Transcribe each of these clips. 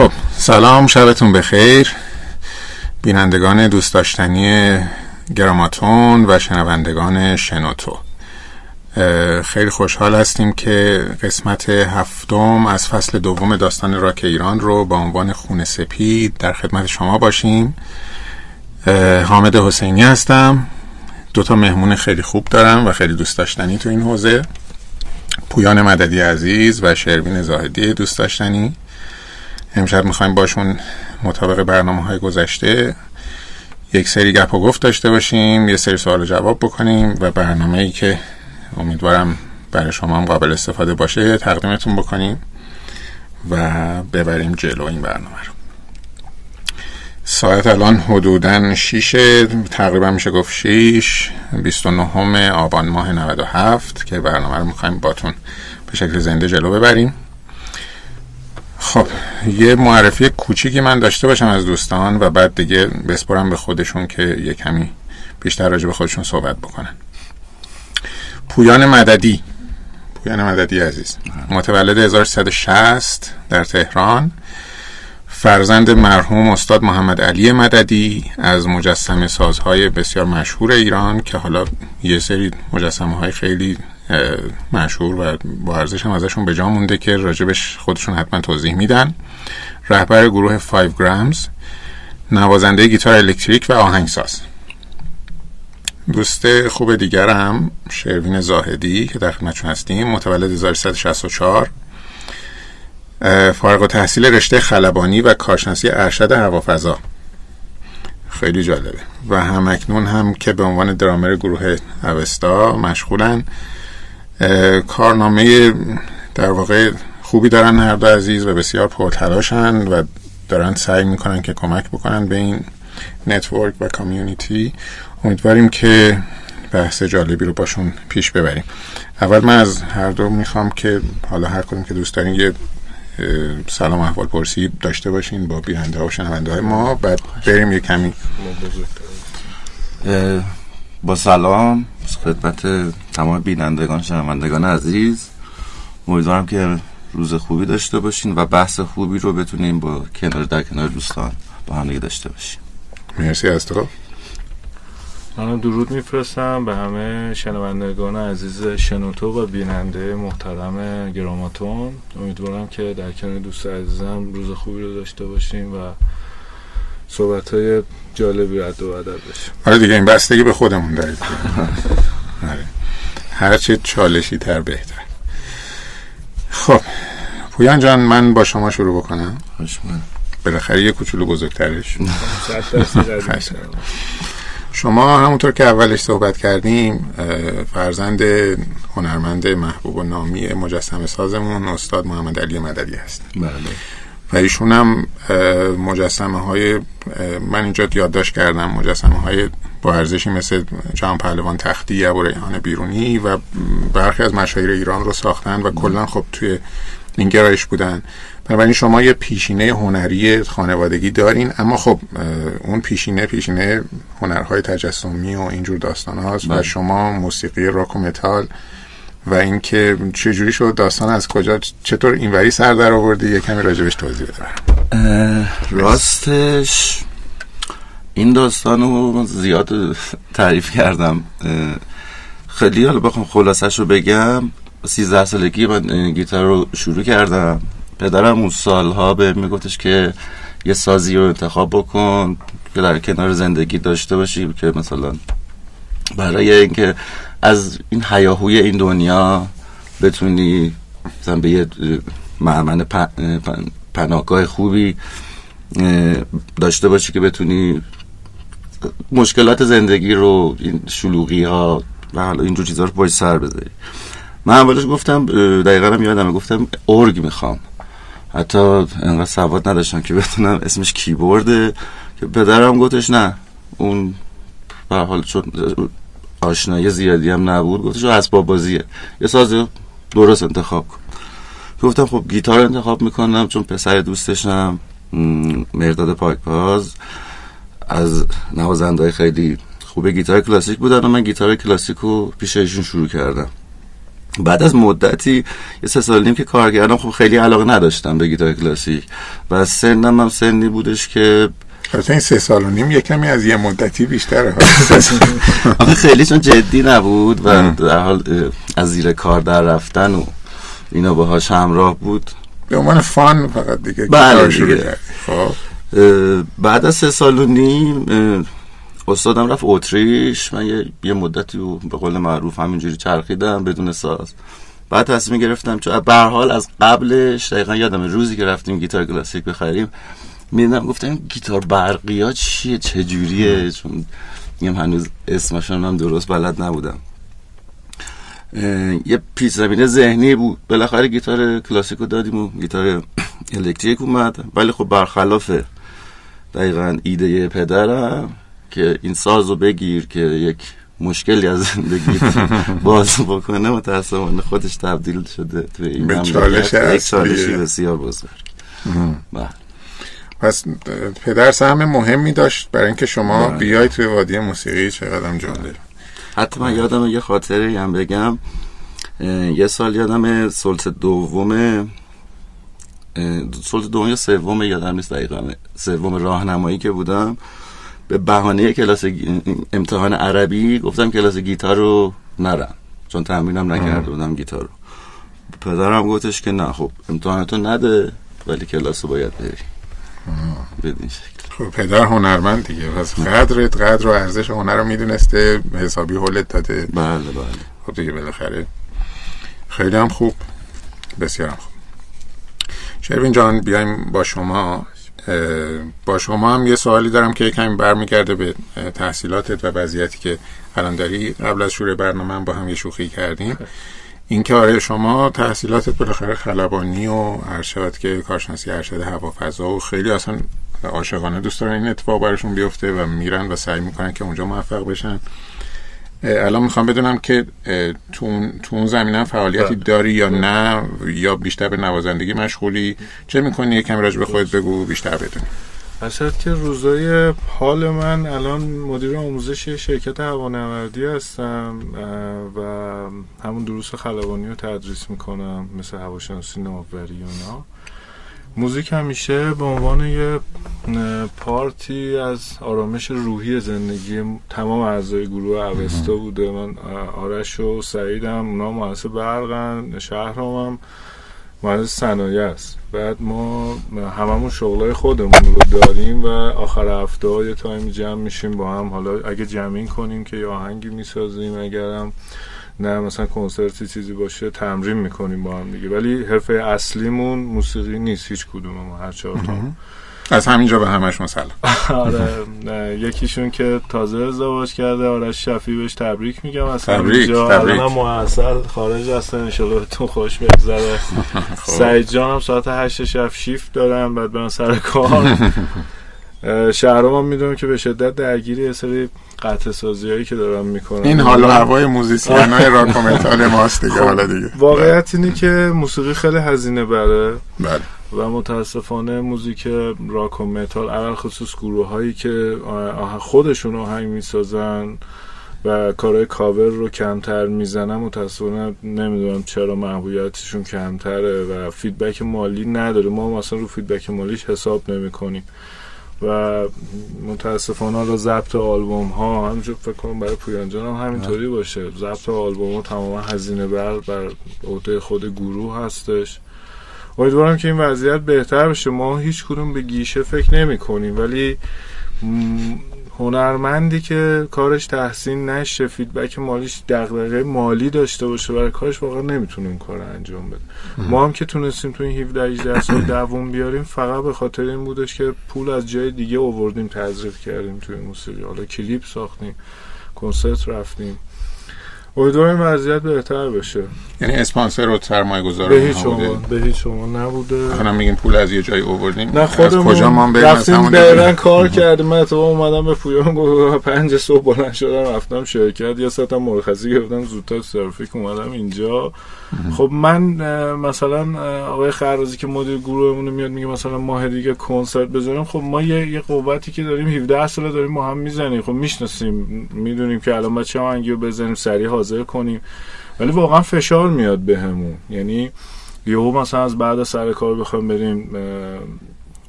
خب سلام شبتون بخیر. بینندگان دوست داشتنی گراماتون و شنوندگان شنوتو. خیلی خوشحال هستیم که قسمت هفتم از فصل دوم داستان راک ایران رو با عنوان خون سپید در خدمت شما باشیم. حامد حسینی هستم. دوتا مهمون خیلی خوب دارم و خیلی دوست داشتنی تو این حوزه. پویان مددی عزیز و شروین زاهدی دوست داشتنی. امشب می‌خوایم باشون مطابق برنامه های گذشته یک سری گپ و گفت داشته باشیم یه سری سوال جواب بکنیم و برنامه ای که امیدوارم برای شما هم قابل استفاده باشه تقدیمتون بکنیم و ببریم جلو این برنامه رو. ساعت الان حدودا شیشه تقریبا میشه گفت شیش 29 آبان ماه 97 که برنامه رو می‌خوایم باتون به شکل زنده جلو ببریم. خب یه معرفی کوچیکی من داشته باشم از دوستان و بعد دیگه بسپرم به خودشون که یه کمی بیشتر راجع به خودشون صحبت بکنن. پویان مددی. پویان مددی عزیز. متولد 1360 در تهران. فرزند مرحوم استاد محمد علی مددی از مجسم سازهای بسیار مشهور ایران که حالا یه سری مجسمه های خیلی مشهور و با ارزش هم ازشون به جا مونده که راجبش خودشون حتما توضیح میدن. رهبر گروه 5 گرامز نوازنده گیتار الکتریک و آهنگساز. دوست خوب دیگر هم شروین زاهدی که در خدمتشون هستیم متولد 1364 فارغ تحصیل رشته خلبانی و کارشناسی ارشد هوافضا. خیلی جالبه. و هم اکنون هم که به عنوان درامر گروه اوستا مشغولن. کارنامه در واقع خوبی دارن هر دو عزیز و بسیار پرتلاشن و دارن سعی می‌کنن که کمک بکنن به این network و community. امیدواریم که بحث جالبی رو باشون پیش ببریم. اول من از هر دو می‌خوام که حالا هر کدوم که دوست دارین یه سلام احوال پرسی داشته باشین با بیننده ها و شنونده های ما. بعد بریم یه کمی. با سلام. خدمت تمام بینندگان شنوندگان عزیز امیدوارم که روز خوبی داشته باشین و بحث خوبی رو بتونیم با کنار در کنار دوستان با هم داشته باشیم. مرسی از تو. من درود میفرستم به همه شنوندگان عزیز شنوتو و بیننده محترم گراماتون. امیدوارم که در کنار دوست عزیزم روز خوبی رو داشته باشیم و صحبت های جالبی رد و بدل بشیم آره دیگه این بستگی به خودمون دارید آره. هرچه چالشی تر بهتر. خب پویان جان من با شما شروع بکنم. بالاخره یه کوچولو بزرگترش. شما همونطور که اولش صحبت کردیم فرزند هنرمند محبوب و نامی مجسم سازمون استاد محمد علی مددی هست بله. و ایشون هم مجسمه های من اینجا یادداشت کردم مجسمه های با ارزشی مثل جهان پهلوان تختی ابو ریحان بیرونی و برخی از مشاهیر ایران رو ساختن و کلا خب توی این گرایش بودن. بنابراین شما یه پیشینه هنری خانوادگی دارین اما خب اون پیشینه پیشینه هنرهای تجسمی و اینجور داستان هاست و شما موسیقی راک و متال و اینکه چجوری شد داستان از کجا چطور اینوری سر در آوردی؟ یه کمی راجبش توضیح بده. راستش این داستان رو زیاد تعریف کردم. خیلی حالا بخوام خلاصش رو بگم. سیزده سالگی من گیتار رو شروع کردم. پدرم اون سالها به میگفتش که یه سازی رو انتخاب بکن که در کنار زندگی داشته باشی که مثلا برای اینکه از این حیاهوی این دنیا بتونی مثلا به یه معمن پناهگاه خوبی داشته باشی که بتونی مشکلات زندگی رو این شلوغی ها و حالا اینجور چیزها رو باید سر بذاری. من اولش گفتم دقیقا هم یادم گفتم ارگ می‌خوام. حتی انقدر سواد نداشتم که بتونم اسمش کیبورده که پدرم گفتش نه اون به حال چون آشنایی زیادی هم نبود گفتش اسباب بازیه. یه ساز درست انتخاب کن. گفتم خب گیتار انتخاب می‌کنم چون پسر دوستشم مرداد پاکپاز از نوازنده خیلی خوب گیتار کلاسیک بودن و من گیتار کلاسیک رو پیش ایشون شروع کردم. بعد از مدتی یه سه سال نیم که کار کردم خب خیلی علاقه نداشتم به گیتار کلاسیک. و سنم هم سنی بودش که البته این سه سال و نیم یه کمی از یه مدتی بیشتره. آخه خیلی چون جدی نبود و در حال از زیر کار در رفتن و اینا باهاش همراه بود. به عنوان فان فقط دیگه بله دیگه. خب. بعد از سه سال و نیم استادم رفت اتریش. من یه, یه مدتی رو به قول معروف همینجوری چرخیدم بدون ساز. بعد تصمیم گرفتم چون به حال از قبلش دقیقا یادم روزی که رفتیم گیتار کلاسیک بخریم میدم گفتم گیتار برقی ها چیه چجوریه چون میگم هنوز اسمشون هم درست بلد نبودم. یه پیش زمینه ذهنی بود. بالاخره گیتار کلاسیک رو دادیم و گیتار الکتریک اومد. ولی خب برخلاف دقیقا ایده پدرم که این ساز رو بگیر که یک مشکلی از زندگی باز بکنه متاسفانه خودش تبدیل شده توی این به. چالش یک اصلیه. چالشی بسیار بزرگ. پس پدر سهم مهمی داشت برای اینکه شما بله. بیای توی وادی موسیقی چقدر هم جالب. حتی من یادم یه خاطره هم بگم. یه سال یادم سلس دوم سلس دوم یا سوم یادم نیست دقیقا. سوم راهنمایی که بودم. به بهانه کلاس امتحان عربی گفتم کلاس گیتار رو نرم. چون تمرینم نکرده بودم گیتار رو. پدرم گفتش که نه خب امتحانتو نده ولی کلاس رو باید بری. بدین شکل. خب پدر هنرمند دیگه. پس قدرت قدر و ارزش هنر رو می‌دونسته حسابی حلت داده. بله بله. خب دیگه بالاخره. خیلی هم خوب. بسیار هم خوب. شروین جان بیایم با شما. با شما هم یه سوالی دارم که کمی برمیگرده به تحصیلاتت و وضعیتی که الان داری. قبل از شروع برنامه هم با هم یه شوخی کردیم. اینکه آره شما تحصیلاتت بالاخره خلبانی و ارشد که کارشناسی ارشد هوافضا و خیلی اصلا عاشقانه دوست دارن این اتفاق براشون بیفته و میرن و سعی می‌کنن که اونجا موفق بشن. الان می‌خوام بدونم که تو اون- زمینه هم فعالیتی بله. داری یا نه یا بیشتر به نوازندگی مشغولی؟ چه می‌کنی؟ یکم راجع به خودت بگو بیشتر بدونی. اصلا که روزای حال من الان مدیر آموزش شرکت هوانوردی هستم و همون دروس خلبانی رو تدریس می‌کنم مثل هواشناسی و اینا. موزیک همیشه به عنوان یه پارتی از آرامش روحی زندگی تمام اعضای گروه اوستا بوده. من آرش و سعیدم اونا مهندس برقن شهرام هم. مهندس صنایع است. بعد ما هممون شغلای خودمون رو داریم و آخر هفته ها یه تایم جمع میشیم با هم. حالا اگه جمعین کنیم که یه آهنگی می‌سازیم اگرم نه مثلا کنسرتی چیزی باشه تمرین می‌کنیم با هم دیگه. ولی حرفه اصلیمون موسیقی نیست هیچ کدوم ما هر چهار از همینجا به همشون سلام آره یکیشون که تازه ازدواج کرده آرش شفی بهش تبریک میگم از تبریک، همینجا. تبریک. الان محصل خارج هستن انشالله بهتون خوش بگذره. سعید جان هم ساعت هشت شب شیفت دارن بعد برن سر کار. شهرام هم می‌دونم که به شدت درگیری یه سری قطعه سازی هایی که دارن می‌کنن. این حال و هوای موزیسین های راک و متال ماست دیگه حالا دیگه. واقعیت اینه که موسیقی خیلی هزینه بره. بله. و متاسفانه موزیک راک و متال علی الخصوص گروه هایی که خودشون آهنگ می‌سازن و کارهای کاور رو کمتر می‌زنن متاسفانه نمی‌دونم چرا محبوبیتشون کمتره و feedback مالی نداره. ما مثلا رو feedback مالیش حساب نمی کنیم و متاسفانه حالا ضبط آلبوم ها همینجور فکر کنم برای پویان جان هم همینطوری باشه. ضبط آلبوم ها تماما هزینه بر بر عهده خود گروه هستش. امیدوارم که این وضعیت بهتر بشه. ما هیچ کدوم به گیشه فکر نمی کنیم ولی هنرمندی که کارش تحسین نشه فیدبک مالیش دغدغه مالی داشته باشه برای کارش واقعا نمی‌تونه اون کار رو انجام بده ما هم که تونستیم تو این 17 18 سال دووم بیاریم فقط به خاطر این بودش که پول از جای دیگه آوردیم تزریق کردیم توی موسیقی. حالا کلیپ ساختیم کنسرت رفتیم. امیدوارم وضعیت بهتر بشه. یعنی اسپانسر و سرمایه گذار به هیچ عنوان به هیچ عنوان نبوده. هم میگیم پول از یه جایی آوردیم نه از خودمون کجا ما از رفتیم برن کار کردیم. من اتفاقا اومدم به پویان گفت پنج صبح بلند شدم رفتم شرکت. یه ساعتم مرخصی گرفتم زودتر ترافیک اومدم اینجا. خب من مثلا آقای خرازی که مدیر گروهمون میاد میگه مثلا ماه دیگه کنسرت بزنیم خب ما یه, یه قوتی که داریم 17 سال داریم با هم می‌زنیم. خب می‌شناسیم می‌دونیم که الان باید چه آهنگی رو بزنیم سریع حاضر کنیم. ولی واقعا فشار میاد بهمون. یعنی یهو مثلا از بعد سر کار بخوایم بریم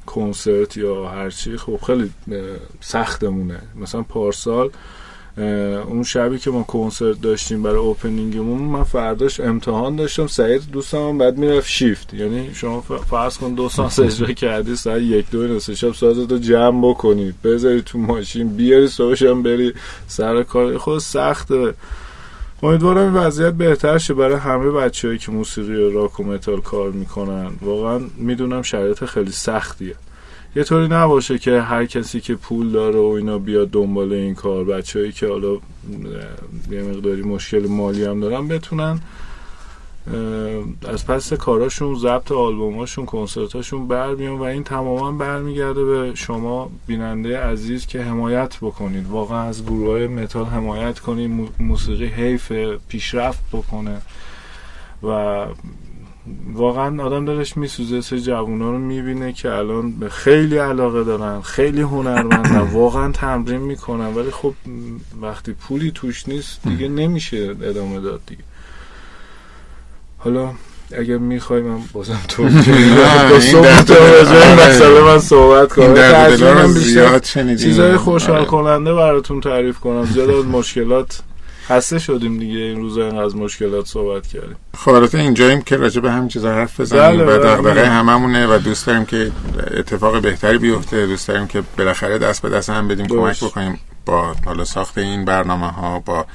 کنسرت یا هرچی خب خیلی سختمونه. مثلا پارسال اون شبی که ما کنسرت داشتیم برای اوپنینگمون من فرداش امتحان داشتم سعید دوستم بعد می‌رفت شیفت یعنی شما فرض کن دو ساعت اجرا کردی ساعت یک دو نصف شب سازتو جمع بکنی بذاری تو ماشین بیاری صبحش هم بری سر کار. خب سخته. امیدوارم این وضعیت بهتر شه برای همه بچههایی که موسیقی و راک و متال کار می‌کنن. واقعا می‌دونم شرایط خیلی سختیه. یه طوری نباشه که هر کسی که پول داره و اینا بیاد دنبال این کار. بچههایی که حالا یه مقداری مشکل مالی هم دارن بتونن از پس کاراشون ضبط آلبوماشون کنسرتاشون بر بیان و این تماما برمیگرده به شما بیننده عزیز که حمایت بکنید. واقعا از گروه های متال حمایت کنید موسیقی حیف پیشرفت بکنه و واقعا آدم دلش میسوزه سه جوونا رو می‌بینه که الان به خیلی علاقه دارن خیلی هنرمندن واقعا تمرین می‌کنن ولی خب وقتی پولی توش نیست دیگه نمیشه ادامه داد دیگه. حالا اگر می‌خوای من بازم تو مسئله من صحبت کنم. چیزای خوشحال آره. کننده براتون تعریف کنم. زیاد از مشکلات خسته شدیم دیگه این روزا از مشکلات صحبت کردیم. خب اینجاییم که راجع به همین چیزا حرف بزنیم. بله، و بله، دغدغه. هممونه و دوست داریم که اتفاق بهتری بیفته. دوست داریم که بالاخره دست به دست هم بدیم کمک بکنیم با حالا ساخت این برنامه ها با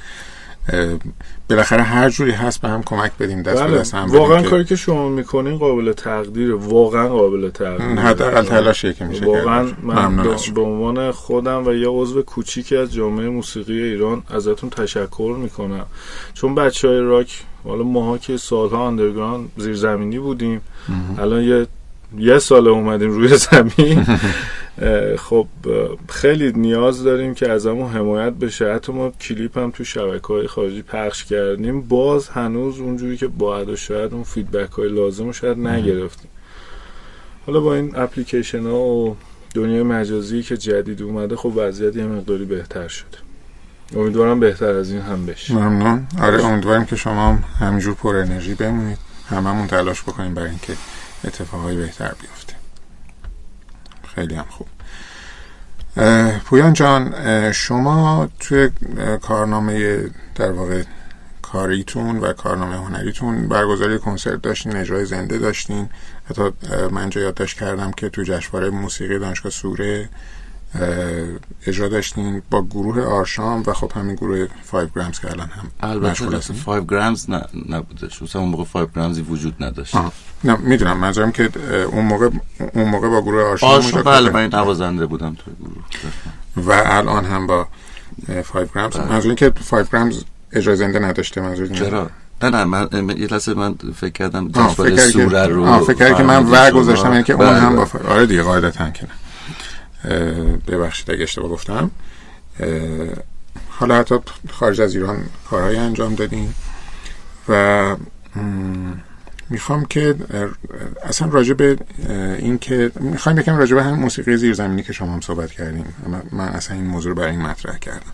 بالاخره هر جوری هست به هم کمک بدیم دست بله. به دست هم واقعا کاری که شما می‌کنین قابل تقدیر واقعا قابل تقدیر حداقل تلاشی که میشه واقعا من به عنوان خودم و یه عضو کوچیکی از جامعه موسیقی ایران ازتون تشکر می‌کنم. چون بچه های راک حالا ماها که سالها underground زیرزمینی بودیم الان یه یه سال اومدیم روی زمین. خب خیلی نیاز داریم که از همون حمایت بشه. حتی ما کلیپ هم تو شبکه های خارجی پخش کردیم. باز هنوز اونجوری که باید و شاید اون feedback های لازم رو شاید نگرفتیم. حالا با این اپلیکیشن ها و دنیای مجازی که جدید اومده خب وضعیت یه مقداری بهتر شده. امیدوارم بهتر از این هم بشه. ممنون. آره امیدوارم که شما هم همینجور پر انرژی بمونید. هممون تلاش بکنیم برای اینکه اتفاقای بهتر بیفته. خیلی هم خوب. پویان جان شما توی کارنامه در واقع کاریتون و کارنامه هنریتون برگزاری کنسرت داشتین اجرای زنده داشتین. حتی من جا یادداشت کردم که تو جشنواره موسیقی دانشگاه سوره اجرا داشتین با گروه آرشام و خب همین گروه 5 گرامز که الان هم البته 5 گرامز نه نبودش. اون موقع 5 گرامزی وجود نداشت. نه می‌دونم. منظورم که اون موقع اون موقع با گروه آرشام آرشام بله من نوازنده بودم تو گروه. و الان هم با 5 گرامز بله. منظور که 5 گرامز اجرا زنده نداشته منظور چرا؟ نه نه من یه لحظه من فکر کردم جشنواره سوره رو فکر که من ور گذاشتم که اون هم با آره دیگه قاعدتا که ببخشید اگه اشتباه گفتم. حالا حتی خارج از ایران کارهای انجام دادیم و می‌خوام که اصلا راجع به این که می‌خوایم یکم راجع به همین موسیقی زیرزمینی که شما هم صحبت کردیم. من اصلا این موضوع رو برای این مطرح کردم.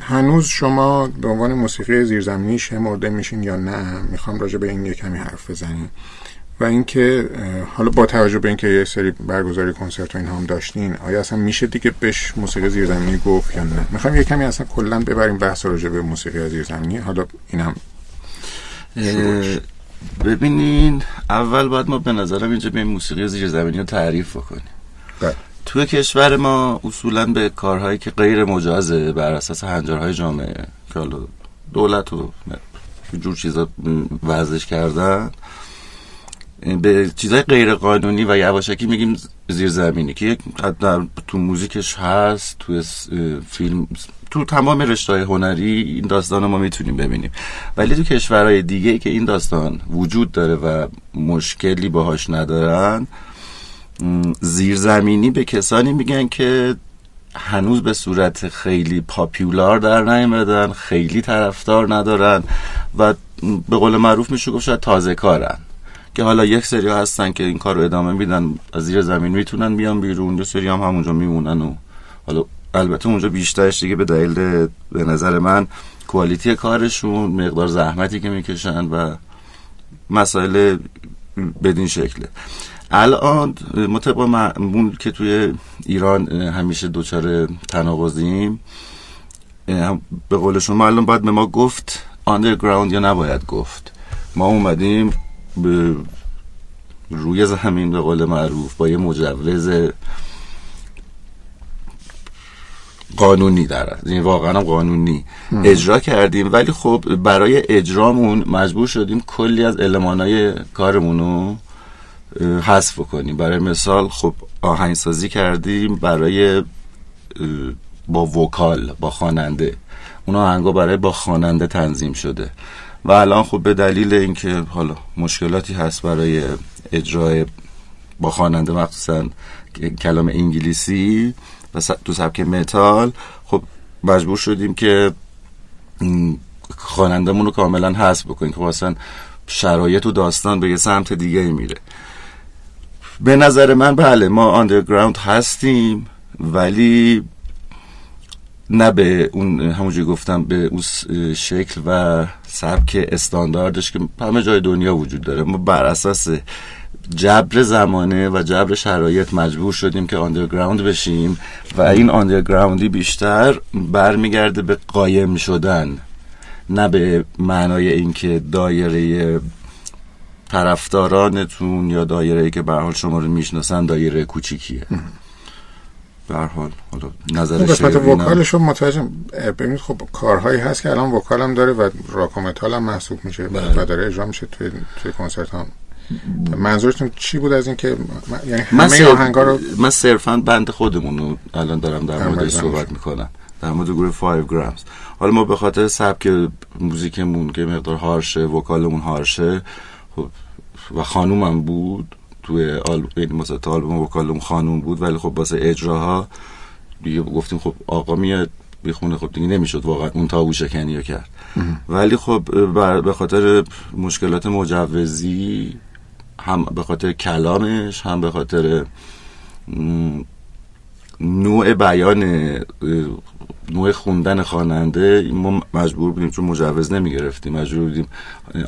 هنوز شما به عنوان موسیقی زیرزمینی شمرده میشین یا نه؟ می‌خوام راجع به این یه کمی حرف بزنیم. و اینکه حالا با توجه به اینکه یه سری برگزاری کنسرت و این هم داشتین آیا اصلا میشه دیگه بهش موسیقی زیرزمینی گفت یا نه؟ می‌خوایم یه کمی اصلا کلا ببریم بحث راجع به موسیقی زیرزمینی. حالا اینم ببینین اول باید ما به نظرم اینجا به موسیقی زیرزمینی رو تعریف بکنیم. بله. توی کشور ما اصولا به کارهایی که غیر مجازه بر اساس هنجارهای جامعه که حالا دولت و جور چیزا ورزش کردن به چیزای غیر قانونی و یواشکی میگیم زیرزمینی که یک تو موزیکش هست تو فیلم تو تمام رشته هنری این داستان ما می‌تونیم ببینیم. ولی تو کشورهای دیگه که این داستان وجود داره و مشکلی باهاش ندارن زیرزمینی به کسانی میگن که هنوز به صورت خیلی پاپیولار در نیامدن خیلی طرفدار ندارن و به قول معروف میشه گفت شاید تازه کارن. که حالا یک سری هستن که این کار رو ادامه میدن از زیر زمین می‌تونن بیان بیرون. یه سری هم همونجا میمونن و حالا البته اونجا بیشترش دیگه به دلیل به نظر من کوالیتی کارشون مقدار زحمتی که می‌کشن و مسائل بدین شکله. الان مطبق معمول که توی ایران همیشه دوچار تناقضیم به قول شما الان باید به ما گفت آندرگراوند یا نباید گفت. ما اومدیم به روی زمین به قول معروف با یه مجوز قانونی در این واقعا قانونی اجرا کردیم. ولی خب برای اجرامون مجبور شدیم کلی از المانای کارمون رو حذف کنیم برای مثال خب آهنگسازی کردیم برای با وکال با خواننده. اون آهنگا برای با خواننده تنظیم شده. و الان خب به دلیل اینکه حالا مشکلاتی هست برای اجرای با خواننده مخصوصا کلام انگلیسی و تو سبک متال خب مجبور شدیم که خوانندمون رو کاملا حذف بکنیم که مثلا شرایط و داستان به یه سمت دیگه میره. به نظر من بله ما آندرگراوند هستیم ولی نه به اون همونجوری گفتم به اون شکل و سبک استانداردش که همه جای دنیا وجود داره. ما بر اساس جبر زمانه و جبر شرایط مجبور شدیم که آندرگراوند بشیم و این آندرگراوندی بیشتر برمیگرده به قایم شدن نه به معنای اینکه دایره طرفدارانتون یا دایره ای که به حال شما رو می‌شناسن دایره کوچیکیه. به حال. حالا نظر قسمت وکالش رو متوجه ببینید خب کارهایی هست که الان وکالم داره و راکومتال هم محسوب میشه بله. و داره اجرا میشه توی توی کنسرت هم. منظورتون چی بود از اینکه یعنی همه آهنگا رو من صرفا بند خودمون رو الان دارم در مورد صحبت می‌کنم. در مورد گروه 5 گرامز حالا ما به خاطر سبک موزیکمون که مقدار هارشه وکالمون هارشه خب و خانومم بود توی آلبوم یعنی مثلا آلبوم وکالمون خانوم بود ولی خب واسه اجراها دیگه گفتیم خب آقا میاد بخونه خب دیگه نمی‌شد واقعا اون تابو شکنی رو کرد. ولی خب به خاطر مشکلات مجوزی هم به خاطر کلامش هم به خاطر نوع بیان نوع خوندن خواننده ما مجبور بودیم چون مجوز نمی گرفتیم مجبور بودیم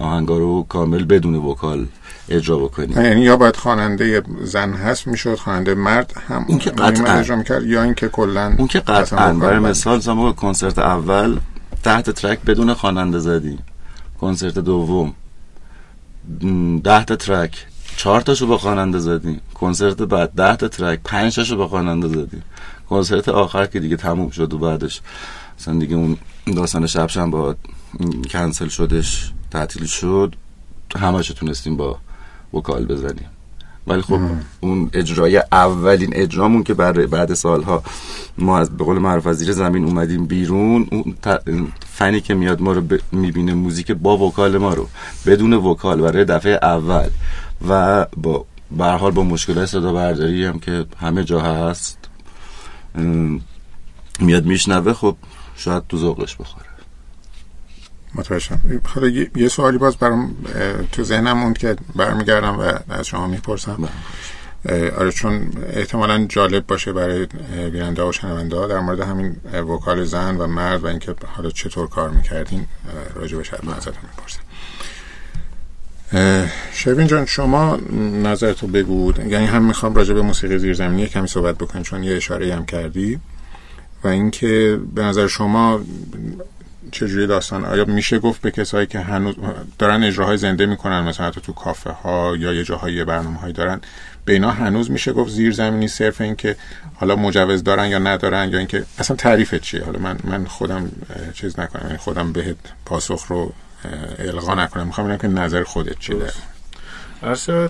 آهنگا رو کامل بدون وکال اجرا بکنیم. یعنی یا باید خواننده زن هست می‌شد خواننده مرد هم اون که قطعا. اجرا می‌کرد یا اینکه کلا اون که قطعا. برای مثال ما کنسرت اول تحت ترک بدون خواننده زدیم. کنسرت دوم. ده تا ترک. چهار تاشو با خواننده زدیم کنسرت بعد ده تا ترک پنج تاشو با خواننده زدیم کنسرت آخر که دیگه تموم شد و بعدش مثلا دیگه اون داستان شبشم با کنسل شدش تعطیل شد. همش تونستیم با وکال بزنیم. ولی خب اون اجرای اولین اجرامون که بعد بعد سالها ما از به قول معروف از زیر زمین اومدیم بیرون اون فنی که میاد ما رو می‌بینه موزیک با وکال ما رو بدون وکال برای دفعه اول. و با به حال با مشکلات صدا برداری هم که همه جا هست میاد میشنوه خب شاید تو ذوقش بخوره. متوجهم حالا یه سوالی باز برام تو ذهنم موند که برمیگردم و از شما می‌پرسم. بله. آره چون احتمالا جالب باشه برای بیننده و شنونده ها در مورد همین وکال زن و مرد و اینکه حالا چطور کار می‌کردین راجع به شاید ازتون می‌پرسم شبین جان شما نظرتو بگو. یعنی هم می‌خوام راجع به موسیقی زیرزمینی کمی صحبت بکنیم چون یه اشاره هم کردی. و اینکه به نظر شما چجوری داستان آیا میشه گفت به کسایی که هنوز دارن اجراهای زنده می‌کنن مثلا حتی تو کافه ها یا یه جاهای برنامه هایی دارن به اینا هنوز میشه گفت زیر زمینی صرف این که حالا مجوز دارن یا ندارن یا اینکه اصلا تعریف چیه؟ حالا من من خودم چیز نکنم یعنی خودم بهت پاسخ رو القا نکنم می‌خوام ببینم که نظر خودت چی داره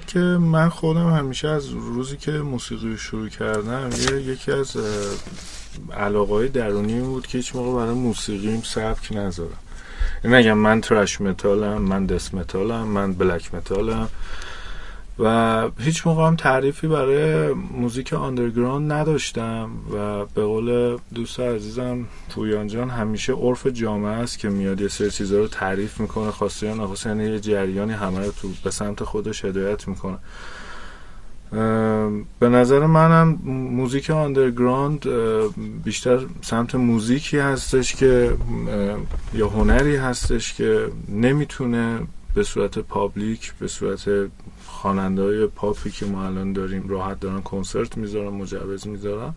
که من خودم همیشه از روزی که موسیقی شروع کردم یه یکی از علاقه های درونی بود که هیچ موقع برای موسیقیم سبک نذارم. نگم من ترش متالم من دس متالم من بلک متالم. و هیچ موقع هم تعریفی برای موزیک آندرگراند نداشتم و به قول دوست عزیزم پویان جان همیشه عرف جامعه است که میاد یه سری چیزا رو تعریف می‌کنه خواسته یا نخواسته یعنی یه جریانی همه رو تو به سمت خودش هدایت می‌کنه. به نظر منم موزیک underground بیشتر سمت موزیکی هستش که یا هنری هستش که نمی‌تونه به صورت public به صورت خواننده های پاپی که ما الان داریم راحت دارن کنسرت می‌ذارن مجوز می‌ذارن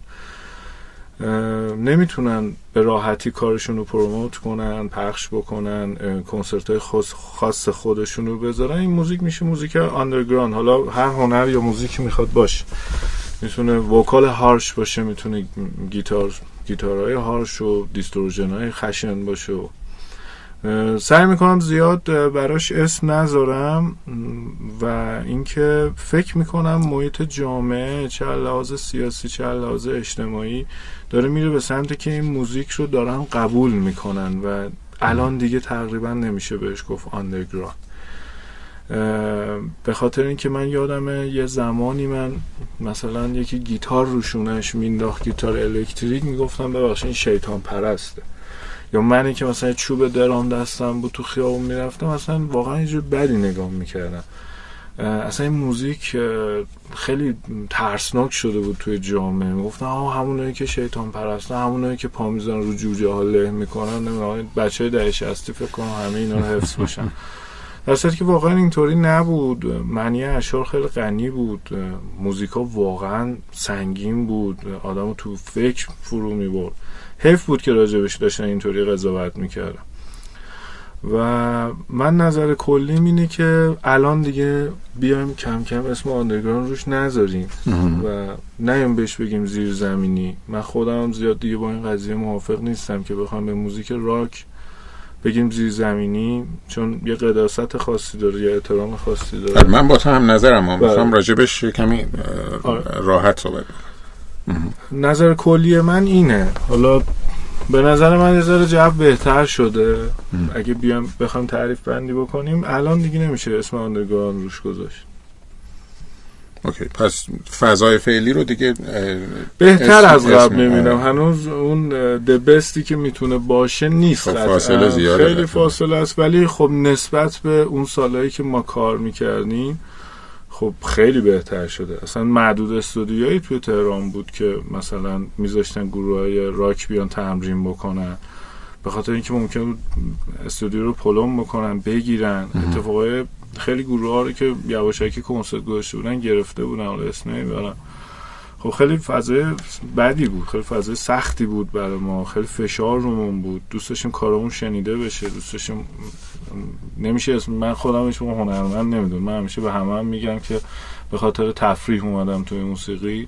نمی‌تونن به راحتی کارشون رو promote کنن پخش بکنن کنسرت های خاص خودشون رو بذارن. این موزیک میشه موزیک underground حالا هر هنر یا موزیکی می‌خواد باشه می‌تونه vocal harsh باشه می‌تونه گیتار گیتارهای harsh و distortion های خشن باشه و سعی می‌کنم زیاد براش اسم نذارم و اینکه فکر می‌کنم محیط جامعه چه لحاظ سیاسی چه لحاظ اجتماعی داره میره به سمت که این موزیک رو دارن قبول می‌کنن و الان دیگه تقریبا نمیشه بهش گفت underground به خاطر اینکه من یادمه یه زمانی من مثلا یکی گیتار روشونش مینداخت گیتار الکتریک می‌گفتم ببخش این شیطان پرسته. یا منی که مثلا چوب درام دستم بود تو خیابون می‌رفتم مثلا واقعا یه بدی نگاه می‌کردم. اصلا این موزیک خیلی ترسناک شده بود توی جامعه. می‌گفتن آه همونایی که شیطان پرستن همونایی که پا میزن رو جوجه ها له می‌کنن. نمی‌دونم بچه های هستی فکر کنم همه اینا رو حفظ باشن. در که واقعا اینطوری نبود. معنی اشعار خیلی غنی بود. موزیکا واقعا سنگین بود. آدم تو فکر فرو می‌برد. حیف بود که راجبش داشتن اینطوری قضاوت می‌کردم و من نظر کلی اینه که الان دیگه بیایم کم کم اسم آندرگران روش نذاریم و نیم بهش بگیم زیر زمینی. من خودم زیاد دیگه با این قضیه موافق نیستم که بخوام به موزیک راک بگیم زیر زمینی چون یه قداست خاصی داره یه احترام خاصی داره. من با تو هم نظرم هم می‌خوام بله. راجبش کمی آره. راحت صحبت نظر کلی من اینه. حالا به نظر من یه جو بهتر شده. اگه بیام بخوام تعریف بندی بکنیم الان دیگه نمیشه اسم آندرگان روش گذاشت. اوکی پس فضای فعلی رو دیگه بهتر از قبل می‌بینم. هنوز اون دبستی که می‌تونه باشه نیست خب فاصله زیاده خیلی فاصله است. ولی خب نسبت به اون سالهایی که ما کار می‌کردیم خب خیلی بهتر شده. اصلا معدود استودیویی توی تهران بود که مثلا میذاشتن گروه های راک بیان تمرین بکنن. به خاطر اینکه ممکن بود استودیو رو پلم بکنن بگیرن. اتفاقای خیلی گروه ها رو که یواشکی کنسرت گذاشته بودن گرفته بودن. حالا اسم نمی‌برم. خب خیلی فضای بدی بود. خیلی فضای سختی بود برای ما. خیلی فشار رومون بود. دوست داشتیم کارمون شنیده بشه. دوست داشتیم نمیشه اسم من خودم هیچ هنرمند نمی‌دونم. من همیشه به همه هم میگم که به خاطر تفریح اومدم توی موسیقی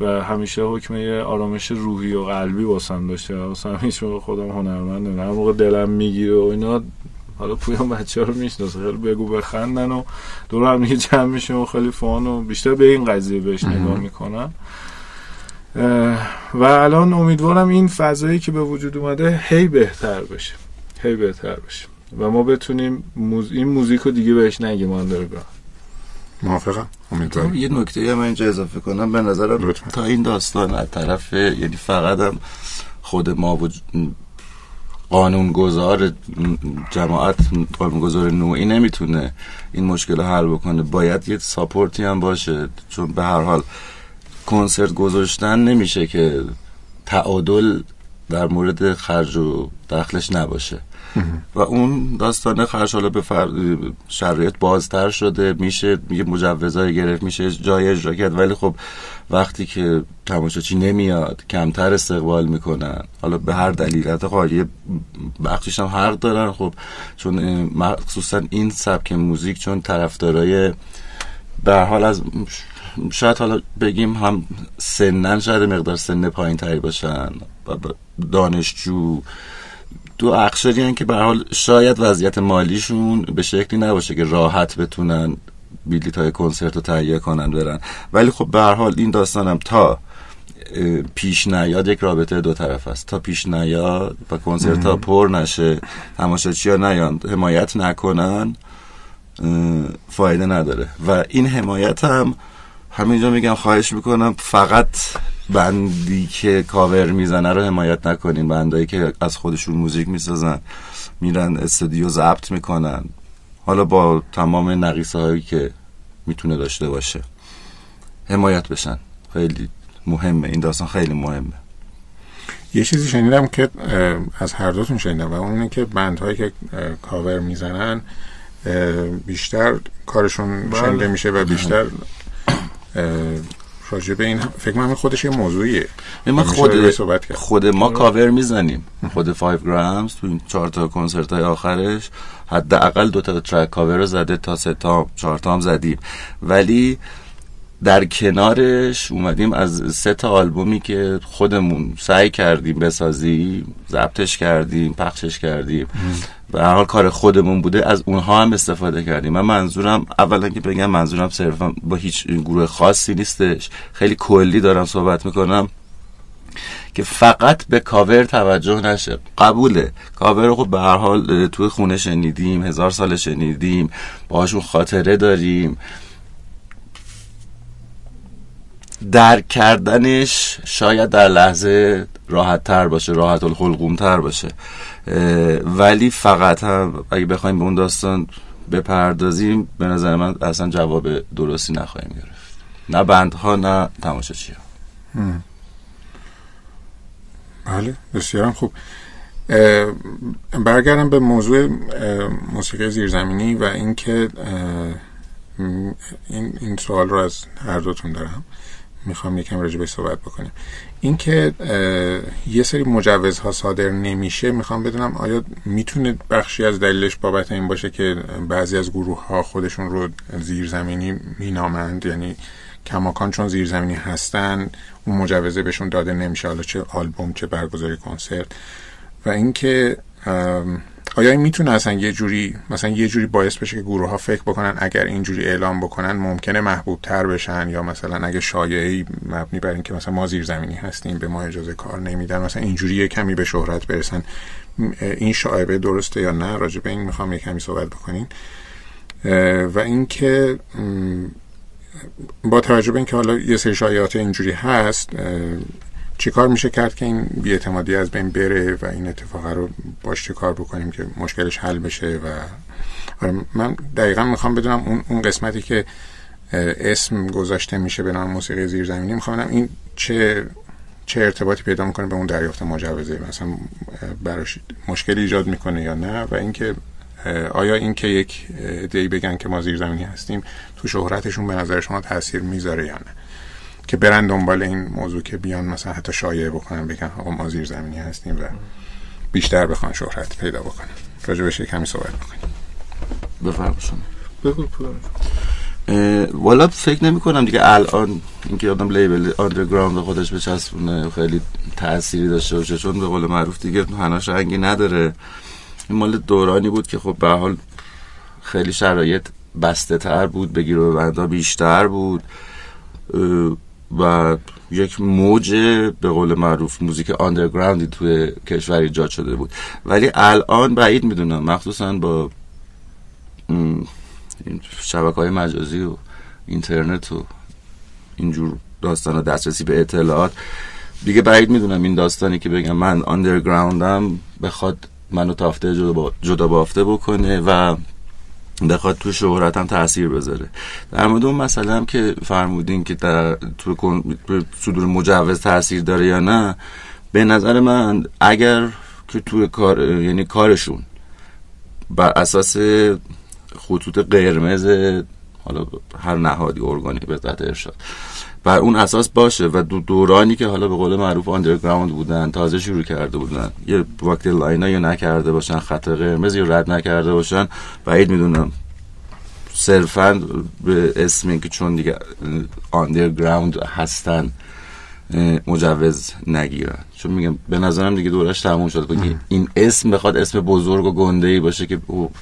و همیشه حکم یه آرامش روحی و قلبی واسم داشته واسم هیچ خودم هنرمند نمی‌دونم. موقع دلم می‌گیره و اینا حالا پویان بچه ها رو می‌شناسه. خیلی بگو بخندن و دور هم میگه جمع میشیم و خیلی فان و بیشتر به این قضیه بهش نگاه می‌کنن و الان امیدوارم این فضایی که به وجود اومده هی بهتر بشه. هی بهتر بشه. و ما بتونیم موز... این موزیک رو دیگه بهش نگیم آندرگراند. موافقم. امیدوارم. یه نکته من اینجا اضافه کنم. به نظرم تا این داستان از طرف یعنی فقط هم خود ما و قانونگذار جماعت قانونگذار نوعی نمی‌تونه این مشکل رو حل بکنه. باید یه ساپورتی هم باشه. چون به هر حال کنسرت گذاشتن نمیشه که تعادل در مورد خرج و دخلش نباشه. و اون داستان خرج حالا به شرایط بازتر شده میشه میگه مجوزهای گرفت میشه جای اجرا کرد. ولی خب وقتی که تماشاچی نمیاد کمتر استقبال می‌کنن. حالا به هر دلیل حتی خب یه بخشیش هم حق دارن خب چون مخصوصا این سبک موزیک چون طرفدارای به حال از شاید حالا بگیم هم سنن شاید مقدار سن پایین تری باشن دانشجو دو اقشاری که به حال شاید وضعیت مالیشون به شکلی نباشه که راحت بتونن بیلیت های کنسرت رو تهیه کنن برن. ولی خب به هر حال این داستانم تا پیش نیاد یک رابطه دو طرف است. تا پیش نیاد و کنسرت ها پر نشه تماشاچی ها نیان حمایت نکنن فایده نداره. و این حمایت هم همینجا میگم خواهش می‌کنم فقط بندی که کاور می‌زنه رو حمایت نکنین. بندایی که از خودشون موزیک می‌سازن میرن استودیو ضبط می‌کنن. حالا با تمام نقیصه هایی که می‌تونه داشته باشه. حمایت بشن. خیلی مهمه. این داستان خیلی مهمه. یه چیزی شنیدم که از هر دوتون شنیدم و اونه که بندهایی که کاور می‌زنن بیشتر کارشون بله. شنیده میشه و بیشتر راجع به این فکر من خودش یه موضوعیه. ما خود خود ما کاور می‌زنیم. خود 5 گرامز تو این چهار تا کنسرت های آخرش. حداقل دو تا track cover رو زده تا سه تا چهار تا هم زدیم. ولی در کنارش اومدیم از سه تا آلبومی که خودمون سعی کردیم بسازیم ضبطش کردیم پخشش کردیم. و هر حال کار خودمون بوده از اونها هم استفاده کردیم. من منظورم اولا که بگم منظورم صرفا با هیچ گروه خاصی نیستش. خیلی کلی دارم صحبت می‌کنم که فقط به کاور توجه نشه. قبوله. کاور خب به هر حال توی خونه شنیدیم هزار سال شنیدیم باهاشون خاطره داریم. درک کردنش شاید در لحظه راحت تر باشه راحت الخلقوم تر باشه ولی فقط هم اگه بخوایم به اون داستان بپردازیم به نظر من اصلا جواب درستی نخواهیم گرفت. نه بندها نه تماشاچی بله بسیارم خوب. برگردم به موضوع موسیقی زیرزمینی و اینکه این این سوال رو از هر دوتون دارم. می‌خوام یکم راجع به صحبت بکنیم. اینکه یه سری مجوزها صادر نمیشه می‌خوام بدونم آیا می‌تونه بخشی از دلیلش بابت این باشه که بعضی از گروه ها خودشون رو زیرزمینی مینامند یعنی کماکان چون زیرزمینی هستن اون مجوزه بهشون داده نمیشه حالا چه آلبوم چه برگزاری کنسرت. و اینکه آیا این می‌تونه اصلا یه جوری مثلا یه جوری باعث بشه که گروه ها فکر بکنن اگر اینجوری اعلام بکنن ممکنه محبوب تر بشن یا مثلا اگه شایعی مبنی بر اینکه مثلا ما زیرزمینی هستیم به ما اجازه کار نمیدن مثلا اینجوری یه کمی به شهرت برسن. این شایبه درسته یا نه؟ راجع به این می‌خوام یه کمی صحبت بکنین. و اینکه با توجه به اینکه حالا یه سری شایعات اینجوری هست چیکار میشه کرد که این بیاعتمادی از بین بره و این اتفاق رو باش چه کار بکنیم که مشکلش حل بشه و آره، من دقیقا می‌خوام بدونم اون, اون قسمتی که اسم گذاشته میشه به نام موسیقی زیرزمینی می‌خوام این چه چه ارتباطی پیدا می‌کنه به اون دریافت مجوزه؟ مثلا براش مشکلی ایجاد می‌کنه یا نه؟ و اینکه آیا اینکه یک دی بگن که ما زیرزمینی هستیم تو شهرتشون به نظر شما تاثیر می‌ذاره یا نه؟ که برن دنبال این موضوع که بیان مثلا حتی شایعه بکنن بگن آقا ما زیر زمینی هستیم و بیشتر بخوان شهرت پیدا بکنن. راجع بهش کمی صحبت بکنیم. بفرم بگو والا فکر نمی کنم دیگه الان اینکه آدم لیبل آندرگراند خودش بچسبونه خیلی تأثیری داشته باشه چون به قول معروف دیگه هناش رنگی نداره. این مال دورانی بود که خب به حال خیلی شرایط بسته تر بود بگیر و بندا بیشتر بود. و یک موج به قول معروف موزیک آندرگراندی توی کشور ایجاد شده بود. ولی الان بعید می‌دونم مخصوصا با شبکه های مجازی و اینترنت و اینجور داستان دسترسی به اطلاعات دیگه بعید می‌دونم این داستانی که بگم من آندرگراندم بخواد منو تافته جدا بافته بکنه و بخواد تو شهرت هم تاثیر بذاره. در مورد اون مسئله هم که فرمودین که در تو صدور مجوز تاثیر داره یا نه به نظر من اگر که توی کار یعنی کارشون بر اساس خطوط قرمز حالا هر نهادی ارگانی به ارشاد بر اون اساس باشه و دو دورانی که حالا به قول معروف آندرگراوند بودن تازه شروع کرده بودن. یه وقت لاینا یا نکرده باشن خط قرمز یا رد نکرده باشن. بعید می‌دونم صرفا به اسمی که چون دیگه آندرگراوند هستن مجوز نگیرن. چون میگم به نظرم دیگه دورش تموم شد. که این اسم بخواد اسم بزرگ و گنده ای باشه که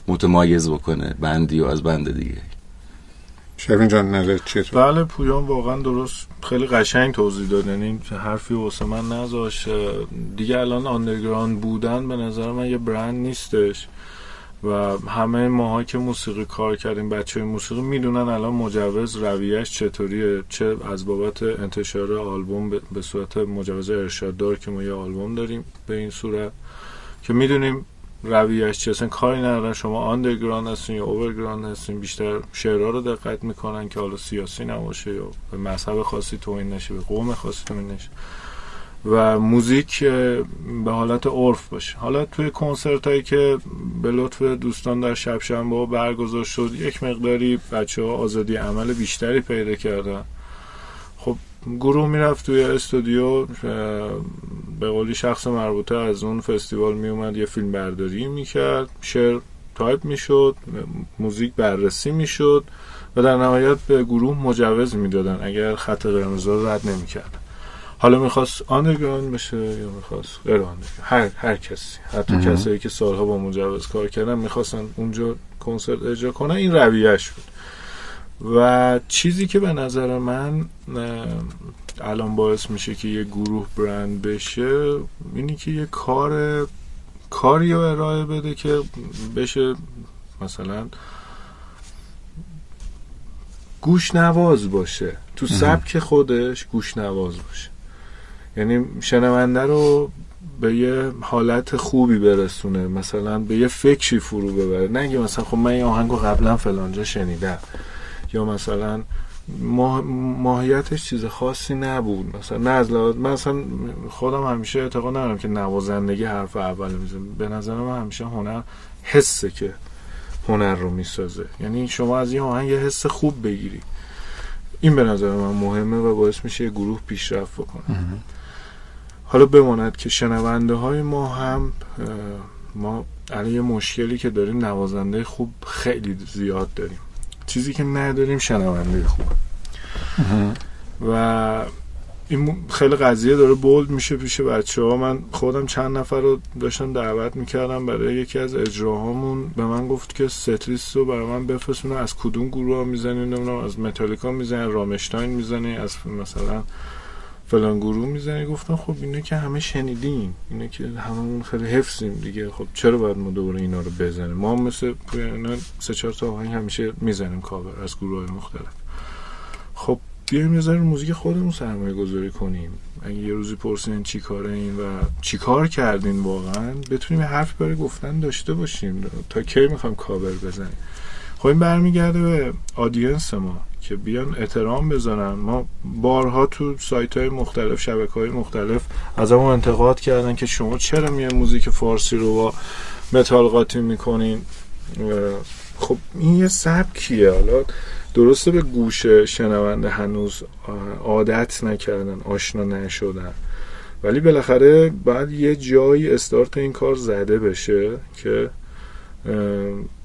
متمایز بکنه بندی و از بند دیگه. شبین جان نظر چیه بله پویان واقعا درست. خیلی قشنگ توضیح داد. یعنی حرفی واسه من نذاشت دیگه الان آندرگراند بودن به نظر من یه برند نیستش. و همه ماها که موسیقی کار کردیم بچه موسیقی می‌دونن الان مجوز رویه‌ش چطوریه. چه از بابت انتشار آلبوم به صورت مجوز ارشاد دار که ما یه آلبوم داریم به این صورت. که می‌دونیم رویه‌ش چه اصلا کاری ندارن. شما underground هستین یا overground هستین بیشتر شعرها رو دقت می‌کنن که حالا سیاسی نباشه یا به مذهب خاصی توهین نشه به قوم خاصی توهین نشه. و موزیک به حالت عرف باشه. حالا توی کنسرت هایی که به لطف دوستان در شب شنبه برگزار شد یک مقداری بچه ها آزادی عمل بیشتری پیدا کردن. گروه می‌رفت توی استودیو به قولی شخص مربوطه از اون فستیوال میومد یه فیلم برداری می‌کرد. شعر تایپ می‌شد موزیک بررسی می‌شد و در نهایت به گروه مجوز می‌دادن اگر خط قرمز رو رد نمی‌کرد. حالا می‌خواست آندرگراند بشه یا می‌خواست غیر هر, هر کسی. حتی کسایی که سالها با مجوز کار کردن می‌خواستن اونجا کنسرت اجرا کنن. این رویهش بود. و چیزی که به نظر من الان باعث میشه که یه گروه برند بشه اینی که یه کار کاری رو ارائه بده که بشه مثلا گوش نواز باشه. تو سبک خودش گوش نواز باشه. یعنی شنونده رو به یه حالت خوبی برسونه مثلا به یه فکری فرو ببره. نگه مثلا خب من این آهنگو قبلا فلانجا شنیدم. یا مثلا ماهیتش چیز خاصی نبود. مثلا نه از مثلا خودم همیشه اعتقاد ندارم که نوازندگی حرف اول می‌زنه. به نظر من همیشه هنر حسه که هنر رو می‌سازه. یعنی شما از این آهنگ یه حس خوب بگیری. این به نظر من مهمه و باعث میشه یه گروه پیشرفت بکنه. حالا بماند که شنونده های ما هم ما یه مشکلی که داریم نوازنده خوب خیلی زیاد داریم. چیزی که نداریم شنونده خوب و این خیلی قضیه داره bold میشه پیش بچه ها من خودم چند نفر رو داشتم دعوت می‌کردم برای یکی از اجراهامون. به من گفت که set list رو برای من بفرستونه. از کدوم گروه ها می‌زنی؟ نمی‌دونم. از متالیکا می‌زنی؟ Rammstein می‌زنی؟ از مثلا فلان گروه می‌زنی؟ گفتم خب اینه که همه شنیدیم. اینه که هممون خیلی حفظیم دیگه. خب چرا باید ما دوباره اینا رو بزنیم؟ ما هم مثل اینا سه چهار تا آهنگ همیشه می‌زنیم کاور از گروه های مختلف. خب بیایم یه موزیک خودمون سرمایه گذاری کنیم. اگه یه روزی پرسیدن چی کاره این و چی کار کردین واقعا بتونیم حرف برای گفتن داشته باشیم. تا کی می‌خوایم کاور بزنیم؟ خب این برمیگرده به audience ما. که بیان احترام بذارن ما بارها تو سایت های مختلف شبکه های مختلف ازمون انتقاد کردن که شما چرا میاین موزیک فارسی رو با متال قاطی می‌کنین؟ خب این یه سبکیه. حالا درسته به گوش شنونده هنوز عادت نکردن آشنا نشدن. ولی بالاخره باید یه جایی استارت این کار زده بشه که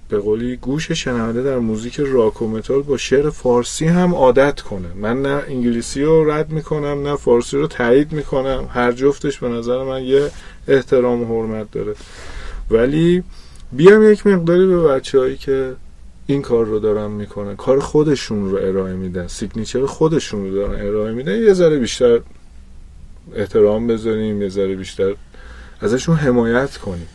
به قولی گوش شنونده در موزیک راک و متال با شعر فارسی هم عادت کنه. من نه انگلیسی رو رد می‌کنم نه فارسی رو تایید می‌کنم. هر جفتش به نظر من یه احترام و حرمت داره. ولی بیام یک مقداری به بچه هایی که این کار رو دارن می‌کنن. کار خودشون رو ارائه میدن. سیگنیچر خودشون رو دارن ارائه میدن. یه ذره بیشتر احترام بذاریم یه ذره بیشتر ازشون حمایت کنیم.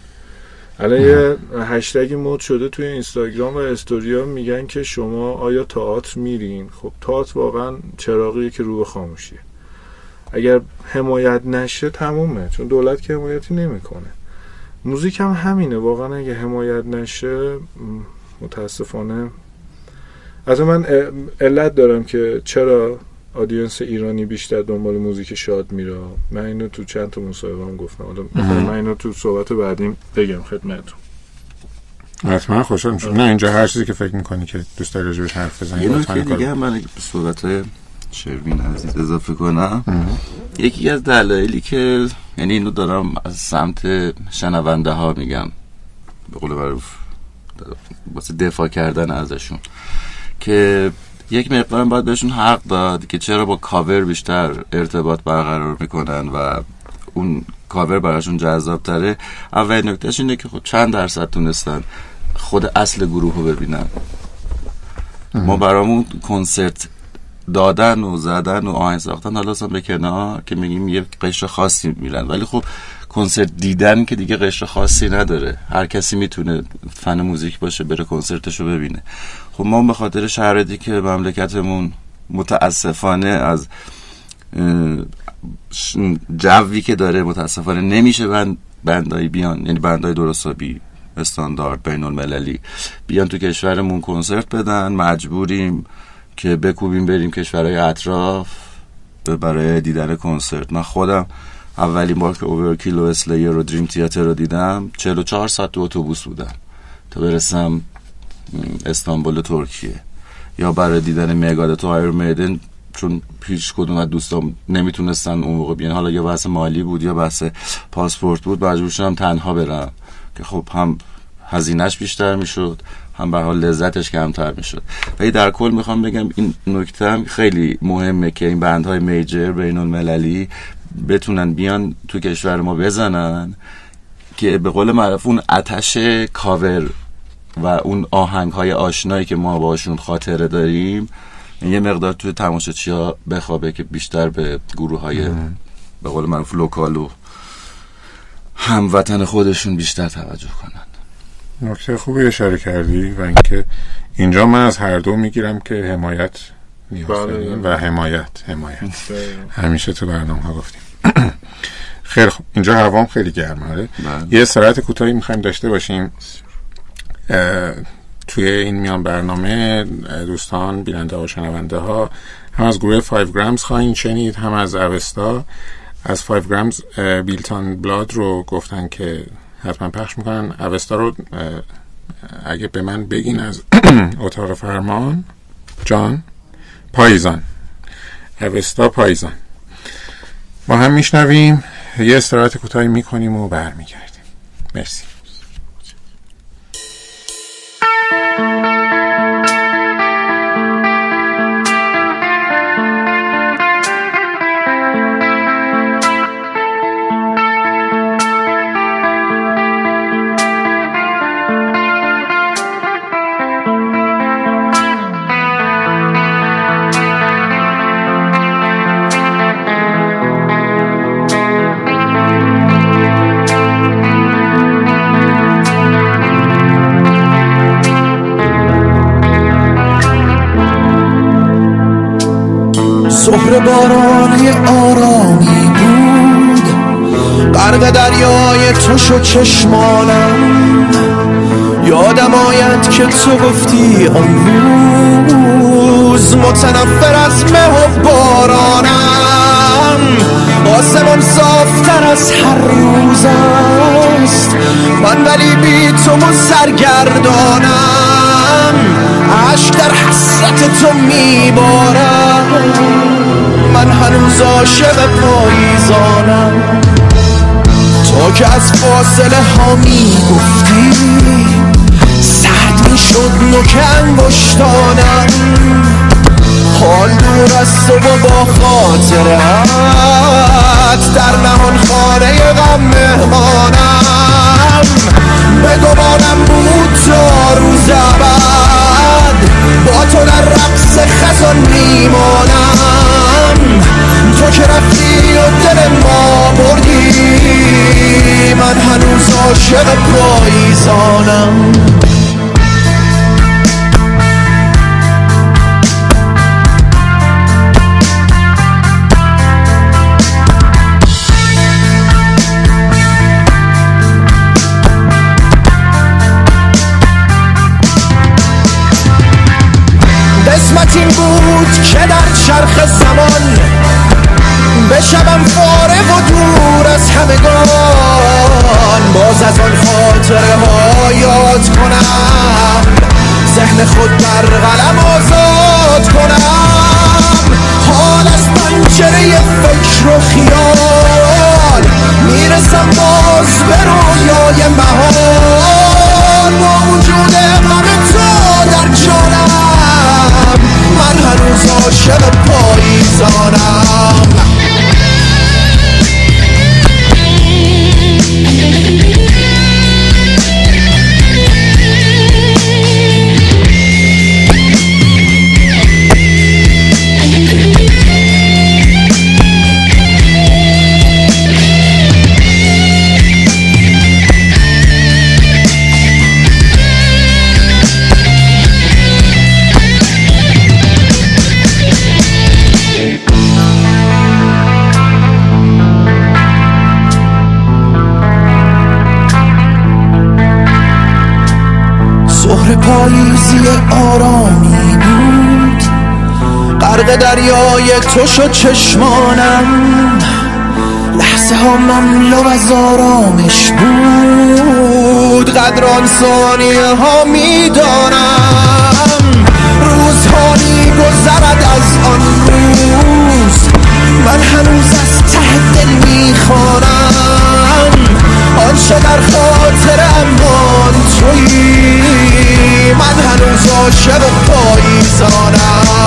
الان یه هشتگی مود شده توی اینستاگرام و استوریا میگن که شما آیا تئاتر میرین؟ خب تئاتر واقعا چراغیه که رو خاموشیه. اگر حمایت نشه تمومه چون دولت که حمایتی نمی‌کنه. موزیک هم همینه واقعا اگه حمایت نشه متاسفانه. از من علت دارم که چرا آدینس ایرانی بیشتر دنبال موزیک شاد میره. من اینو تو چند تا مصاحبه هم گفتم. حالا من اینو تو صحبت بعدیم بگم خدمتتون. حتما خوشحال میشم. نه اینجا هر چیزی که فکر می‌کنی که دوست داری راجبش حرف بزنی یه نکته دیگه من به صحبت شروین عزیز اضافه کنم. یکی از دلایلی که یعنی اینو دارم از سمت شنونده ها میگم. به قول معروف واسه دفاع کردن ازشون. که یک مقدار باید بهشون حق داد که چرا با کاور بیشتر ارتباط برقرار می‌کنن و اون کاور براشون جذاب تره اول نکتهش اینه که خود چند درصد تونستن خود اصل گروه رو ببینن ما برامون کنسرت دادن و زدن و آهنگ ساختن حالا اصلا به کنار که میگیم یه قشر خاصی میرن ولی خب کنسرت دیدن که دیگه قشر خاصی نداره. هر کسی می‌تونه فن موزیک باشه بره کنسرتش رو ببینه. خب ما به خاطر شرایطی که مملکتمون متاسفانه از جوی که داره متاسفانه نمیشه بند بندایی بیان یعنی بندای درستابی استاندارد بین المللی بیان تو کشورمون کنسرت بدن. مجبوریم که بکوبیم بریم کشورهای اطراف برای دیدن کنسرت. من خودم اولین بار که اوورکیل و اسلیر و دریم تیاتر رو دیدم 44 ساعت تو اتوبوس بودم تا برسم استانبول ترکیه. یا برای دیدن مگادت و آیر میدن چون هیچ کدوم از دوستان نمی‌تونستن اون موقع بیان. حالا یا بحث مالی بود یا بحث پاسپورت بود مجبور شدم تنها برم. که خب هم هزینهش بیشتر می‌شد هم به حال لذتش کمتر می‌شد. ولی در کل می‌خوام بگم این نکته خیلی مهمه که این بندهای میجر بین المللی بتونن بیان تو کشور ما بزنن که به قول معروف اون آتش کاور و اون آهنگ های آشنایی که ما باشون خاطره داریم یه مقدار توی تماشاچی ها بخوابه که بیشتر به گروه های به قول معروف لوکال و هموطن خودشون بیشتر توجه کنن. نکته خوبی اشاره کردی و اینکه اینجا من از هر دو می‌گیرم که حمایت نیاز بله. و حمایت حمایت. همیشه تو برنامه ها گفتیم. خیلی خوب. اینجا هوام خیلی گرمه آره. بله. یه استراحت کوتاهی می‌خوایم داشته باشیم. توی این میان برنامه دوستان بیننده و شنونده ها هم از گروه 5 گرامز خواهید شنید هم از اوستا. از 5 گرامز بیلتان بلاد رو گفتن که حتما پخش می‌کنن. اوستا رو اگه به من بگین از اتاق فرمان جان پاییزان. اوستا پاییزان. ما هم میشنویم. یه استراحت کوتاهی می‌کنیم و برمیگردیم. مرسی. تو شد چشمانم. یادم آید که تو گفتی آن روز متنفر از مه و بارانم. آسمان صافتر از هر روز است. من ولی بی تو سرگردانم. عشق در حسرت تو میبارم. من هنوز عاشق پاییزانم. که از فاصله ها می‌گفتی سرد می‌شد نوک انگشتانم. حال دور از و با خاطرت در نهان خانه غم مهمانم. به گمانم بود تا روز ابد با تو در رقص خزان میمانم. تو که رفتی و دل ما من هنوز عاشق پاییزانم. قسمت این بود که در چرخ زمان بشوم همگان باز از آن خاطره ها یاد کنم. ذهن خود در قلم آزاد کنم. حال از پنجره فکر و خیال. می‌رسم باز به رویای مهان با وجود همه تو در جانم من هنوز عاشق پاییزانم. تو شد چشمانم. لحظه ها مملو از آرامش بود. قدران ثانیه ها می‌دانم روزها گذرد از آن روز. من هنوز از ته دل می‌خوانم آنچه در خاطر امان تویی. من هنوز عاشق پاییزانم.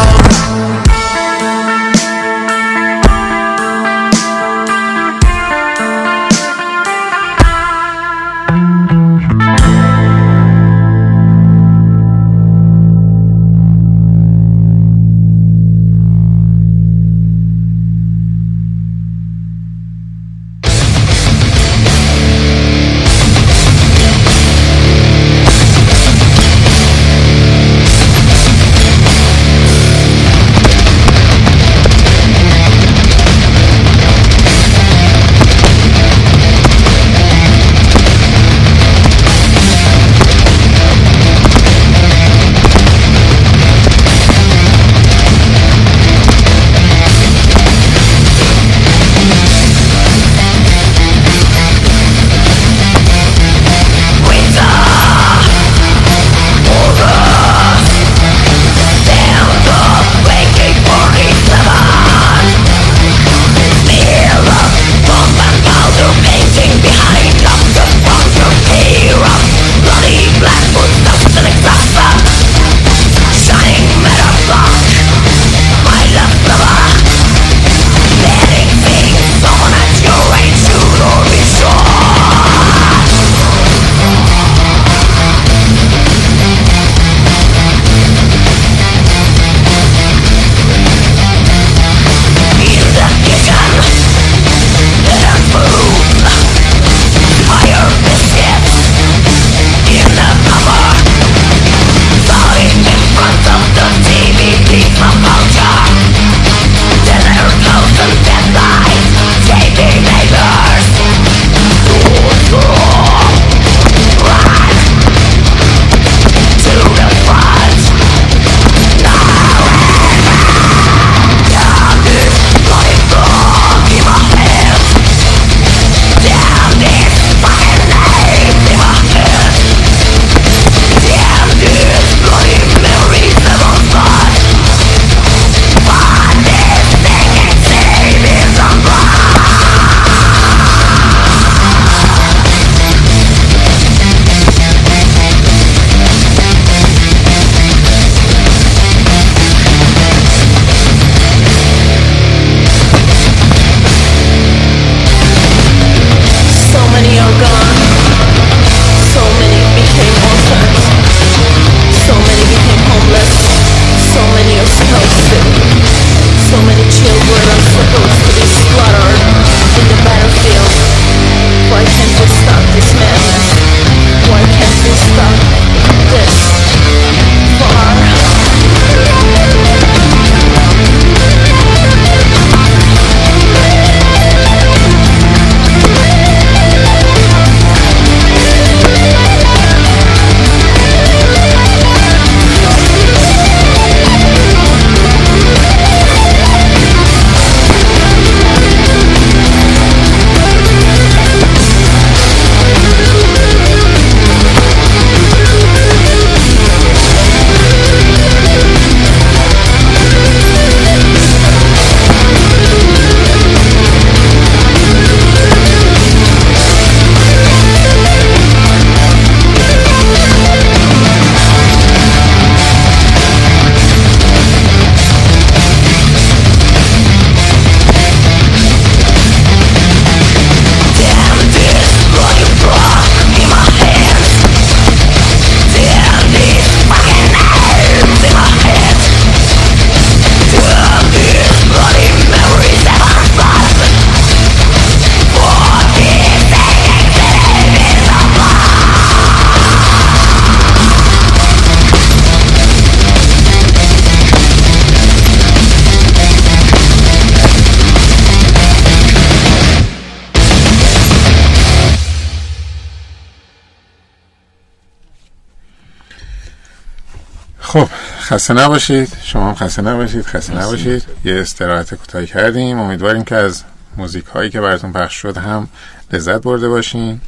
خسته نباشید. شما هم خسته نباشید. خسته نباشید. یه استراحت کوتاهی کردیم. امیدواریم که از موزیک هایی که براتون پخش شد هم لذت برده باشین.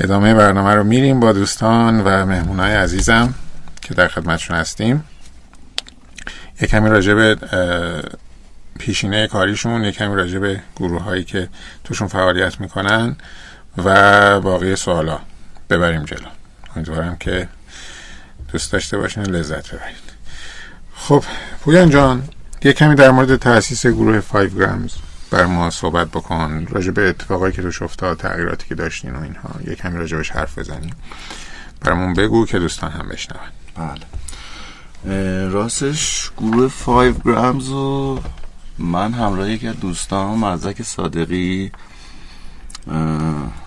ادامه برنامه رو میریم با دوستان و مهمونای عزیزم که در خدمتشون هستیم. یه کمی راجع به پیشینه کاریشون یه کمی راجع به گروه هایی که توشون فعالیت می‌کنن و باقی سوالا ببریم جلو. امیدوارم که دوست داشته باشین لذت ببرید. خب پویان جان یه کمی در مورد تاسیس گروه 5 گرامز بر ما صحبت بکن. راجع به اتفاقایی که روش افتاد تغییراتی که داشتین و اینها یه کمی راجع بهش حرف بزنیم. برامون بگو که دوستان هم بشنون. بله. راستش گروه 5 گرامز و من همراه یکی از دوستان مزدک صادقی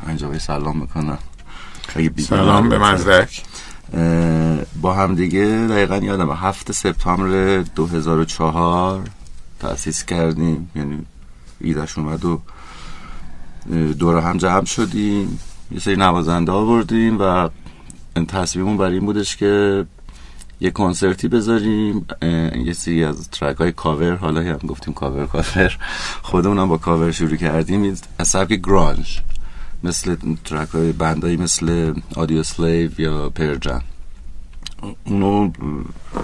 اینجا سلام می‌کنم. سلام به مزدک. با هم دیگه دقیقا یادم هفت سپتامبر 2004 تأسیس کردیم. یعنی ایدش اومد و دور هم جمع شدیم. یه سری نوازنده آوردیم و تصمیمون برای این بودش که یه کنسرتی بذاریم. یه سری از track های کاور حالا هم گفتیم cover cover. خودمون با کاور شروع کردیم. از سبک گرانج. مثل ترک های بندایی مثل آدیو سلیو یا پرجن اونو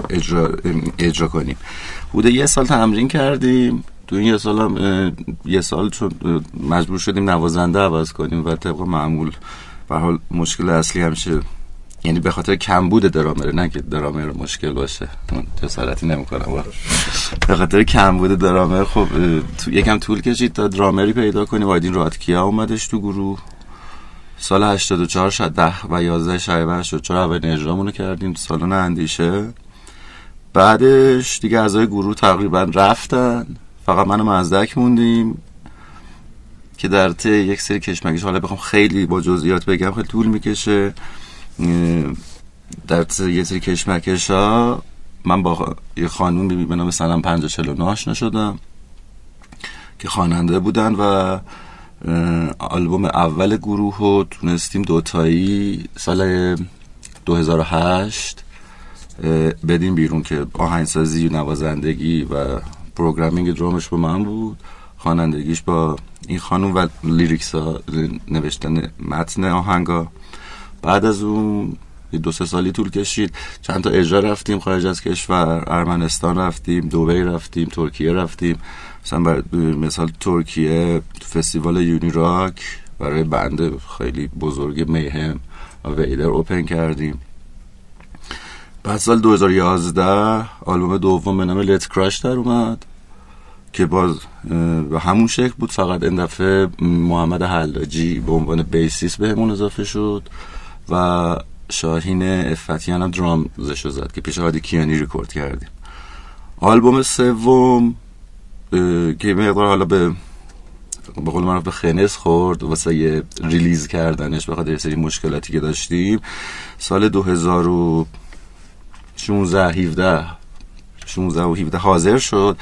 اجرا, اجرا کنیم. بوده یه سال تمرین کردیم. تو این یه سال هم یه سال چون مجبور شدیم نوازنده عوض کنیم و طبق معمول به حال مشکل اصلی همیشه یعنی به خاطر کمبود درامره نه که درامر مشکل باشه. من جسارتی نمی‌کنم. به خاطر کمبود درامر خب تو یکم طول کشید تا درامری پیدا کنیم وایدین راتکیا اومدش تو گروه. سال 84 شد ده و 11 شهریور شد چرا اول اجرامونو کردیم سالن اندیشه. بعدش دیگه اعضای گروه تقریبا رفتن. فقط من و مزدک موندیم که در طی یک سری کشمکش حالا بخوام خیلی با جزئیات بگم خیلی طول می‌کشه. در یه سری کشمکش ها من با یه خانوم به نام سلام 549 آشنا شدم که خواننده بودن و آلبوم اول گروه رو تونستیم دوتایی سال 2008 بدیم بیرون که آهنگسازی و نوازندگی و programming drum ش با من بود. خوانندگیش با این خانوم و lyrics ها نوشتن متن آهنگا. بعد از اون دو سه سالی طول کشید. چند تا اجرا رفتیم خارج از کشور. ارمنستان رفتیم دوبی رفتیم ترکیه رفتیم. مثلا مثال ترکیه فستیوال یونی راک برای بنده خیلی بزرگ میهم و ویدر اوپن کردیم. بعد سال 2011 آلبوم دوم به نام لیت کراش در اومد که باز به همون شکل بود. فقط این دفعه محمد حلاجی به عنوان بیسیس بهمون اضافه شد. و شاهین افتیان هم درام زشو زد که پیشنهاد کیانی ریکورد کردیم. آلبوم سوم که مقدار حالا به به قول من به خنس خورد واسه ریلیز کردنش بخاطر یه سری مشکلاتی که داشتیم. سال 2016 17 16 و 17 حاضر شد.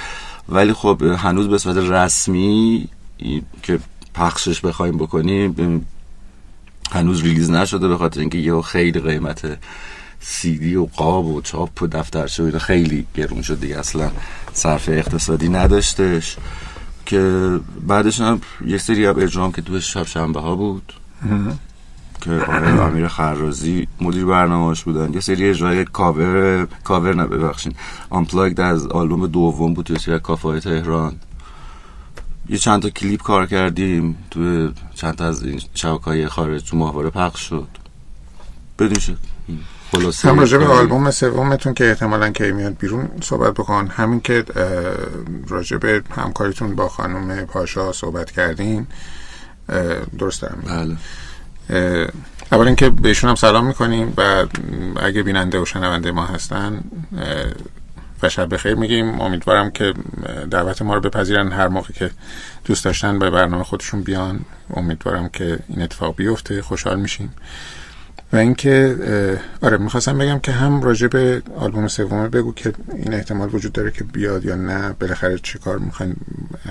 ولی خب هنوز به صورت رسمی که پخشش بخوایم بکنیم هنوز release نشده به خاطر اینکه یه خیلی قیمت سیدی و قاب و چاپ و دفترچه و خیلی گرون شد دیگه. اصلا صرف اقتصادی نداشتش که بعدش هم یه سری اب اجرام که تو شب شنبه ها بود که آقای امیر خرازی مدیر برنامهش بودن. یه سری اجرای cover cover نه ببخشین آنپلاگد از آلبوم دوم بود تو سری کافه تهران. یه چند تا کلیپ کار کردیم تو چند تا از این شبکه‌های خارج تو ماهواره پخش شد. بدون شد هم راجع به آلبوم سومتون که احتمالا که میاد بیرون صحبت بکن. همین که راجع به همکاریتون با خانم پاشا صحبت کردین درست دارم بله. اول اینکه بهشون هم سلام می‌کنیم و اگه بیننده و شنونده ما هستن و شب بخیر میگیم. امیدوارم که دعوت ما رو بپذیرن هر موقع که دوست داشتن به برنامه خودشون بیان. امیدوارم که این اتفاق بیفته. خوشحال میشیم. و اینکه آره می‌خواستم بگم که هم راجع به آلبوم سوم بگو که این احتمال وجود داره که بیاد یا نه. بالاخره چه کار می‌خواین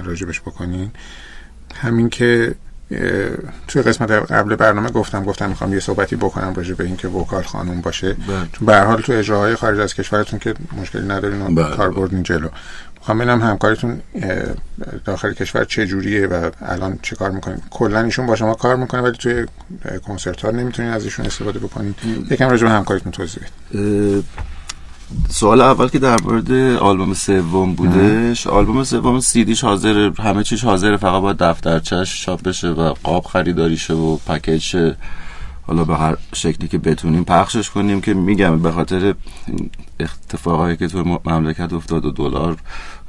راجبش بکنین. همین که توی قسمت قبل برنامه گفتم گفتم می‌خوام یه صحبتی بکنم راجع به اینکه وکال خانوم باشه. بله. چون به هر حال تو اجراهای خارج از کشورتون که مشکلی ندارین بله. کار بردین جلو. می‌خوام ببینم همکاریتون اه، داخل کشور چه جوریه و الان چه کار می‌کنین کلا ایشون با شما کار می‌کنه ولی توی کنسرت ها نمی‌تونین از ایشون استفاده بکنین. یکم راجع به همکاریتون توضیح بدید سوال اول که در مورد آلبوم سوم بودش آلبوم سوم سیدیش حاضر همه چیش حاضره فقط باید دفترچش چاپ بشه و قاب خریداری شه و پکیج. حالا به هر شکلی که بتونیم پخشش کنیم که میگم به خاطر اتفاقایی که تو مملکت افتاد و دلار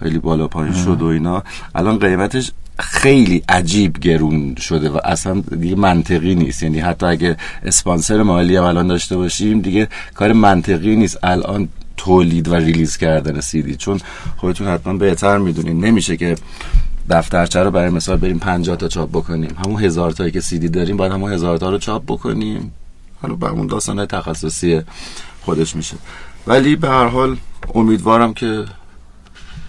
خیلی بالا پایین شد و اینا الان قیمتش خیلی عجیب گرون شده و اصلا دیگه منطقی نیست. یعنی حتی اگه اسپانسر مالی هم الان داشته باشیم دیگه کار منطقی نیست. الان تولید و ریلیز کردن سیدی چون خودتون حتما بهتر می‌دونین. نمیشه که دفترچه رو برای مثال بریم 50 تا چاپ بکنیم. همون هزار تایی که سیدی داریم باید همون هزار تا رو چاپ بکنیم. حالا به اون داستان تخصصی خودش میشه. ولی به هر حال امیدوارم که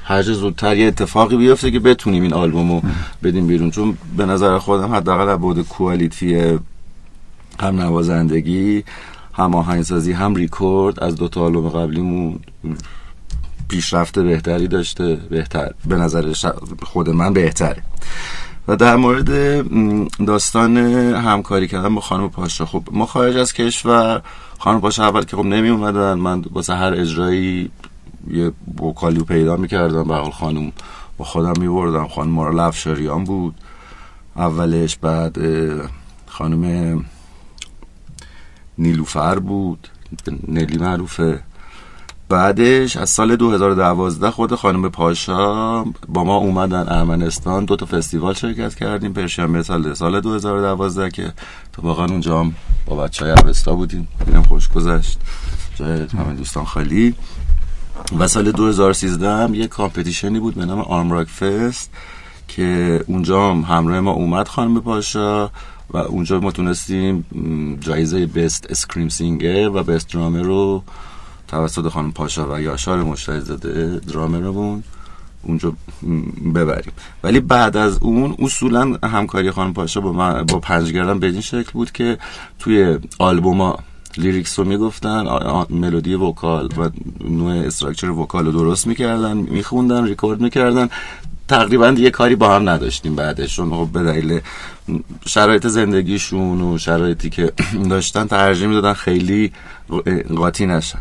هر زودتر یه اتفاقی بیفته که بتونیم این آلبوم رو بدیم بیرون. چون به نظر خودم حداقل از بود کوالیتی هم نوازندگی هم آهنگسازی هم ریکورد از دو تا آلبوم قبلیمون پیشرفت بهتری داشته بهتر به نظر خود من بهتره. و در مورد داستان همکاری کردن با خانم پاشا خب ما خارج از کشور خانم پاشا اول که خب نمی اومدن من واسه هر اجرایی یه وکالی رو پیدا می‌کردم. به حال خانم با خودم میبردم. خانم مارا لفشاریان بود. اولش بعد خانم نیلوفر بود. نلی معروفه. بعدش از سال 2012 خود خانم پاشا با ما اومدن ارمنستان. دو تا فستیوال شرکت کردیم. پرشین متال سال 2012 که تو واقعا اونجا هم با بچه های عربستا بودیم. اینم خوش گذشت. جای همه دوستان خالی. و سال 2013 هم یه competition ی بود به نام آرمراک فست که اونجا هم همراه ما اومد خانم پاشا. و اونجا ما تونستیم جایزه best scream singer و best drummer رو توسط خانم پاشا و یاشار مشتری زاده درامرمون اونجا ببریم. ولی بعد از اون اصولا همکاری خانم پاشا با, من با پنجگردم به این شکل بود که توی آلبوما lyrics رو می‌گفتن ملودی vocal و نوع structure vocal رو درست می‌کردن میخوندن ریکورد می‌کردن. تقریبا دیگه کاری با هم نداشتیم بعدش چون خب به دلیل شرایط زندگیشون و شرایطی که داشتن ترجیح می‌دادن خیلی قاطی نشن.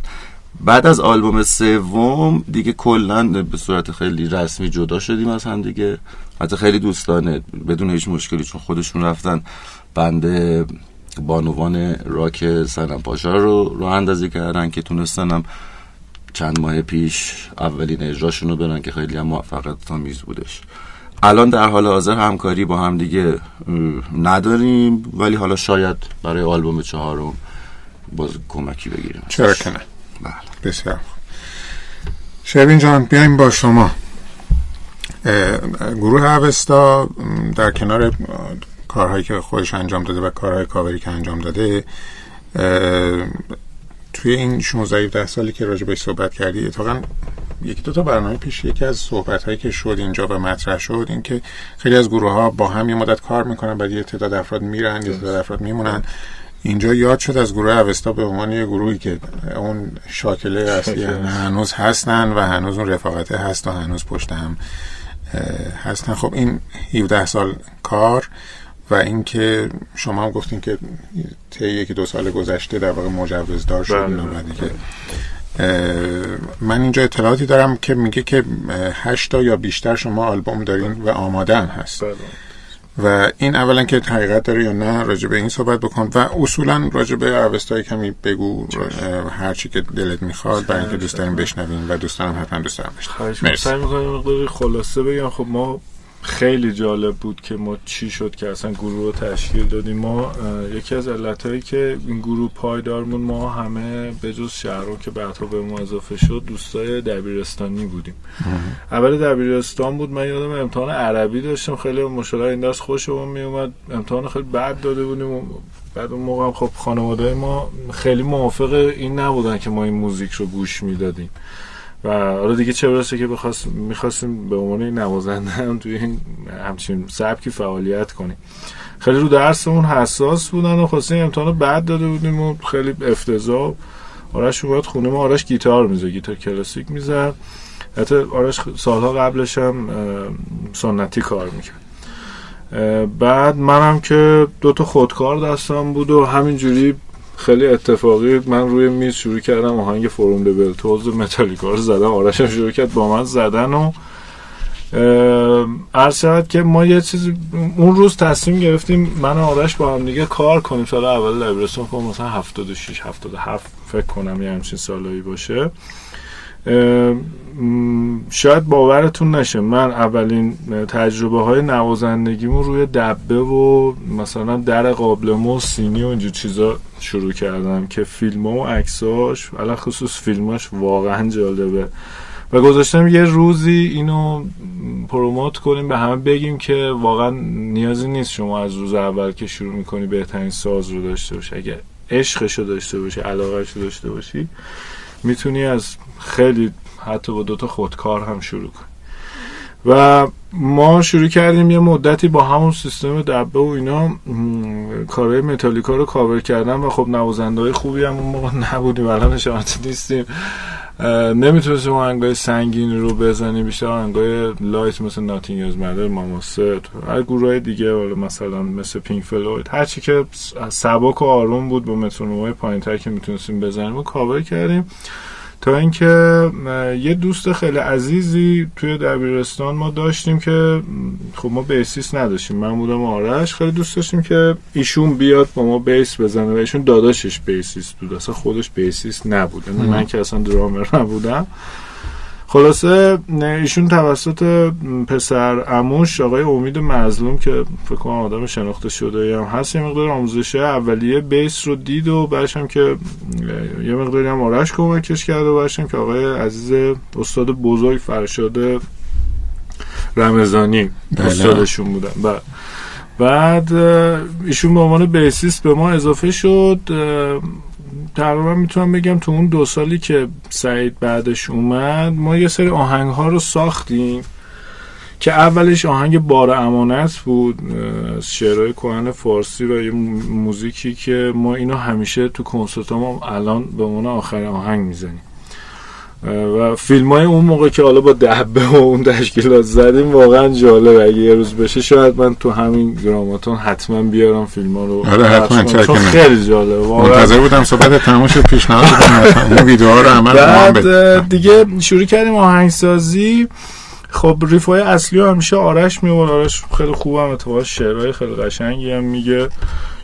بعد از آلبوم سوم دیگه کلا به صورت خیلی رسمی جدا شدیم از هم دیگه. حتی خیلی دوستانه بدون هیچ مشکلی چون خودشون رفتن بند بانوان راک سنم پاشا رو راه اندازی کردن که تونستنم چند ماه پیش اولین اجراشون رو برن که خیلی هم موفقیت آمیز بودش الان در حال حاضر همکاری با هم دیگه نداریم ولی حالا شاید برای آلبوم چهارم باز کمکی بگیریم چرا که نه بله. بسیار. شبین جان بیایم با شما گروه اوستا در کنار کارهایی که خودش انجام داده و کارهای کاوری که انجام داده توی این 16 17 سالی که راجع بهش صحبت کردی اتفاقا یکی دو تا برنامه پیش یکی از صحبت هایی که شد اینجا و مطرح شد این که خیلی از گروه ها با هم یه مدت کار می‌کنن بعد یه تعداد افراد میرن یه تعداد افراد میمونن. اینجا یاد شد از گروه اوستا به عنوان یه گروهی که اون شاکله اصلی هنوز هستن و هنوز اون رفاقته هست و هنوز پشت هم هستن. خب این 17 سال کار و اینکه شما هم گفتین که طی یکی دو سال گذشته در واقع مجوزدار شد اینا بله. و دیگه من اینجا اطلاعاتی دارم که میگه که اه، هشت تا یا بیشتر شما آلبوم دارین و آماده هم هست. بله. و این اولا که حقیقت داره یا نه راجع به این صحبت بکن. و اصولا راجع به اوستای کمی بگو هر چی که دلت می‌خواد برای اینکه دوست داریم بشنویم و دوستانم حتما دوست دارم بشنویم سعی می‌کنم مقداری خلاصه بگم. خب ما خیلی جالب بود که ما چی شد که اصلا گروه رو تشکیل دادیم. ما یکی از علتهایی که این گروه پایدارمون ما همه به جز شهرام که بعدها به ما اضافه شد دوستای دبیرستانی بودیم. اول دبیرستان بود من یادم امتحان عربی داشتم. خیلی مشکل این درس خوشمون میومد. امتحان خیلی بد داده بودیم بعد اون موقع خب خانواده ما خیلی موافق این نبودن که ما این موزیک رو گوش می‌دادیم. و حالا دیگه چه برسه که بخواست می‌خواستیم به عنوان نوازنده هم توی این همچین سبکی فعالیت کنیم. خیلی رو درسمون حساس بودن و خواستیم امتحان بعد داده بودیم و خیلی افتضاح آرش اومد خونه ما. آرش گیتار میزه گیتار کلاسیک می‌زد. حتی آرش سالها قبلش هم سنتی کار می‌کرد. بعد منم که دو تا خودکار دستم بود و همینجوری خیلی اتفاقی من روی میز شروع کردم آهنگ فروم دبل توز متالیکا رو زدم آرشم شروع کرد با من زدن و عرض که ما یه چیز اون روز تصمیم گرفتیم من و آرش با هم دیگه کار کنیم. سال اول لبرستون کنم مثلا 76 77 فکر کنم یه همچین سالایی باشه. شاید باورتون نشه. من اولین تجربه های نوازندگیمو روی دبه و مثلا در قابلمه و سینی و اینجور چیزا شروع کردم که فیلم و عکساش علا خصوص فیلماش واقعا جالبه. و گذاشتم یه روزی اینو پروموت کنیم به همه بگیم که واقعا نیازی نیست شما از روز اول که شروع می‌کنی بهترین ساز رو داشته باشی. اگه عشقش داشته باشی علاقهش داشته باشی می‌تونی از خیلی حتی با دوتا خودکار هم شروع کنی. و ما شروع کردیم یه مدتی با همون سیستم دبه و اینا کارهای متالیکا رو کاور کردن و خب نوازنده های خوبی هم اون موقع نبودیم الانشم نیستیم. نمی‌تونستیم آهنگای سنگین رو بزنیم بیشتر آهنگای light مثل Nothing Else Matters ماماست هر گروه دیگه مثلا مثل پینک فلوید هرچی که سبک و آروم بود با مترونومای پایینتر که می‌تونستیم بزنیم و کاور کردیم. تا اینکه یه دوست خیلی عزیزی توی دبیرستان ما داشتیم که خب ما bassist نداشتیم. من بودم آرش خیلی دوست داشتیم که ایشون بیاد با ما bass بزنه و ایشون داداشش bassist بود. اصلا خودش bassist نبود. یعنی من که اصلا درامر نبودم. خلاصه ایشون توسط پسر عموش آقای امید مظلوم که فکر کنم آدم شناخته شده هم هست یه مقدار آموزش اولیه bass رو دید و بعدش هم که یه مقداری هم آرش کمکش کرد و بعدش هم که آقای عزیز استاد بزرگ فرشاد رمزانی بله. استادشون بودن بعد بعد ایشون به عنوان بیسیست به ما اضافه شد تقریبا می‌تونم بگم تو اون دو سالی که سعید بعدش اومد ما یه سری آهنگ ها رو ساختیم که اولش آهنگ بار امانت بود از شعرهای کهن فارسی و یه موزیکی که ما اینو همیشه تو کنسرت ما الان به عنوان آخر آهنگ می‌زنیم. و فیلم های اون موقع که حالا با دهبه و اون تشکیلات زدیم واقعا جالب اگه یه روز بشه شاید من تو همین گراماتون حتما بیارم فیلم ها رو. آره حتما چون خیلی جالب منتظر بودم صحبت تمام شد پیشنهاد اون ویدیوها رو عمل بعد دیگه شروع کردیم آهنگسازی. خب ریفای اصلی رو همیشه آرش میوال آرش خیلی خوبم اتفاقا شعرهای خیلی قشنگی هم میگه.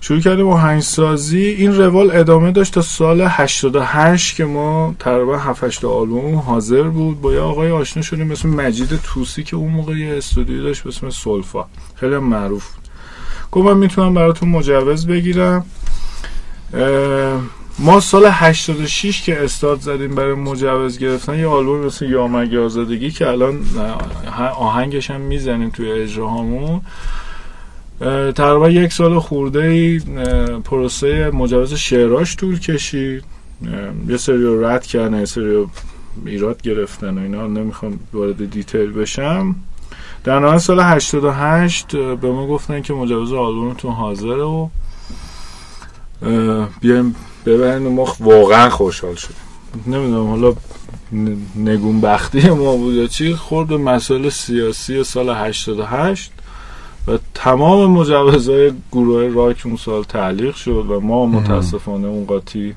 شروع کردیم آهنگسازی این روال ادامه داشت تا سال 88 که ما تقریبا 7 8 آلبوم حاضر بود. با یه آقای آشنا شدیم مثل مجید توسی که اون موقع یه استودیو داشت به اسم سولفا. خیلی معروف گفت من می‌تونم براتون مجوز بگیرم. ما سال 86 که استارت زدیم برای مجوز گرفتن یه آلبوم مثل یامگ آزادگی که الان آهنگش هم می‌زنیم توی اجراهامون. تقریبا یک سال خورده ای پروسه مجوز شعراش طول کشید. یه سری رو رد کردن یه سری رو ایراد گرفتن و اینا. نمی‌خوام وارد دیتیل بشم. در نهایت سال 88 به ما گفتن که مجوز آلبومتون حاضره و بیایم ببرین و ما واقعا خوشحال شدیم. نمی‌دونم حالا نگون بختی ما بود یا چی. خورد به مسائل سیاسی سال 88 و تمام مجوزهای گروه راک اون سال تعلیق شد و ما متاسفانه اون قاطی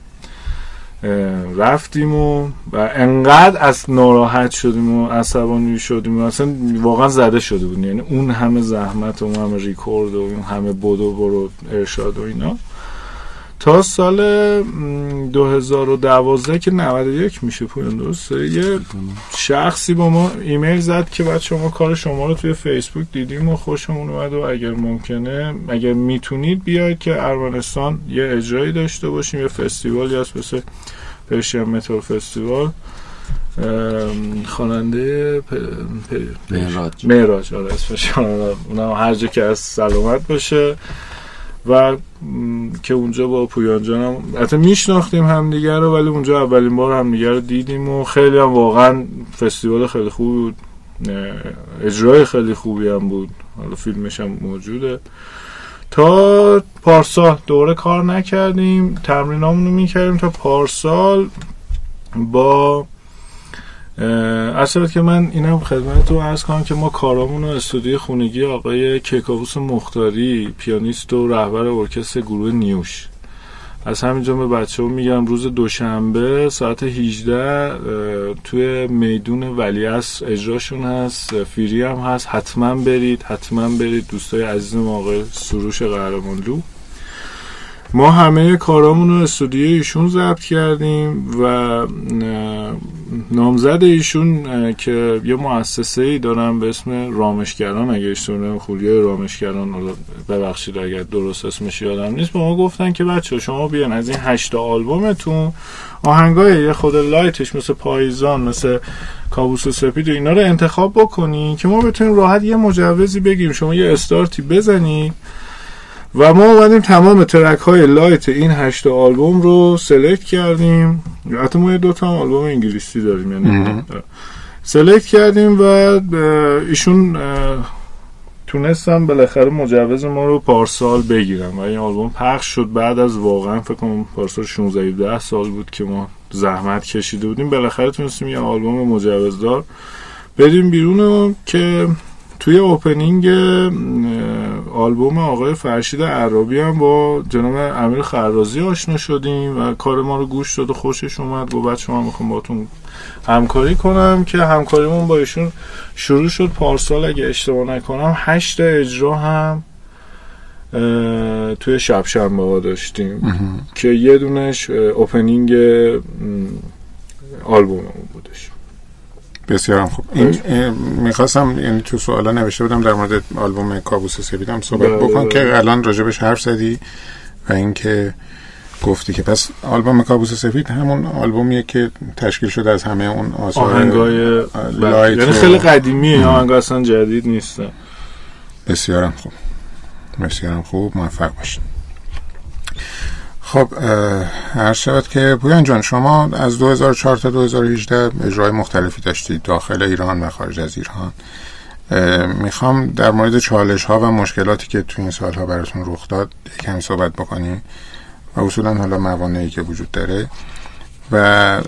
رفتیم و و انقدر از ناراحت شدیم و عصبانی شدیم و اصلا واقعا زده شده بود. یعنی اون همه زحمت و اون همه ریکورد و اون همه بدو برو ارشاد و اینا. تا سال 2012 که 91 میشه پویان درسته یه شخصی با ما ایمیل زد که بعد شما کار شما رو توی فیسبوک دیدیم و خوشمون اومد و اگر ممکنه اگر می‌تونید بیاید که ارمنستان یه اجرایی داشته باشیم یه فستیوال یا مثل Persian Metal Festival خواننده مهراج. مهراج آره اسمش اونم هر جا که از سلامت باشه. و که اونجا با پویان جانم حتی میشناختیم همدیگه رو ولی اونجا اولین بار همدیگه رو دیدیم و خیلی هم واقعا فستیوال خیلی خوبی بود. اجرای خیلی خوبی هم بود. حالا فیلمش هم موجوده. تا پارسال. دوره کار نکردیم. تمرینامون می‌کردیم تا پارسال با اصلا که من اینم خدمتتون عرض کنم که ما کارامون رو استودیو خونگی آقای کیکاووس مختاری پیانیست و رهبر ارکستر گروه نیوش. از همینجا به بچه میگم روز دوشنبه ساعت 18 توی میدون ولیعصر اجراشون هست. فیری هم هست. حتما برید حتما برید دوستای عزیز آقای سروش قهرمانلو. ما همه کارامون رو استودیو ایشون ضبط کردیم و نامزد ایشون که یه مؤسسه ای دارن به اسم رامشگران. اگه اشتباه خولیای رامشگران. ببخشید اگر درست اسمش یادم نیست به ما گفتن که بچه شما بیان از این هشت آلبومتون. آهنگای یه خود لایتش مثل پاییزان مثل کابوس و سپید و اینا رو انتخاب بکنین که ما بتونیم راحت یه مجوزی بگیریم. شما یه استارتی بزنید و ما اومدیم تمام track های light این هشت آلبوم رو select کردیم. حتی ما دو تا آلبوم انگلیسی داریم یعنی select کردیم و ایشون تونستم بالاخره مجوز ما رو پارسال بگیرم و این آلبوم پخش شد. بعد از واقعا فکر کنم پارسال 16 ده سال بود که ما زحمت کشیده بودیم. بالاخره تونستیم یه آلبوم مجوزدار بدیم بیرون که توی اوپنینگ آلبوم آقای فرشید عربی هم با جناب امیر خرازی آشنا شدیم و کار ما رو گوش داد و خوشش اومد. گفت بچه من می‌خوام باتون همکاری کنم که همکاریمون با ایشون شروع شد پارسال. اگه اشتباه نکنم هشت اجرا هم توی شب شنبه ها داشتیم که یه دونش اوپنینگ آلبوممون بودش. بسیار خوب. این می‌خواستم یعنی تو سوالا نوشته بودم در مورد آلبوم کابوس سفیدم صحبت بله بکن بله. که الان راجبش حرف زدی و اینکه گفتی که پس آلبوم کابوس سفید همون آلبومیه که تشکیل شده از همه اون آثار آهنگای لایت یعنی خیلی قدیمیه آهنگ اصلا جدید نیست. بسیارم خوب. بسیارم خوب. موفق باشید خب هر شود که پویان جان شما از 2004 تا 2018 اجرای مختلفی داشتید داخل ایران و خارج از ایران. می‌خوام در مورد چالش ها و مشکلاتی که تو این سالها براتون رخ داد کمی صحبت بکنیم و اصولا حالا موانعی که وجود داره. و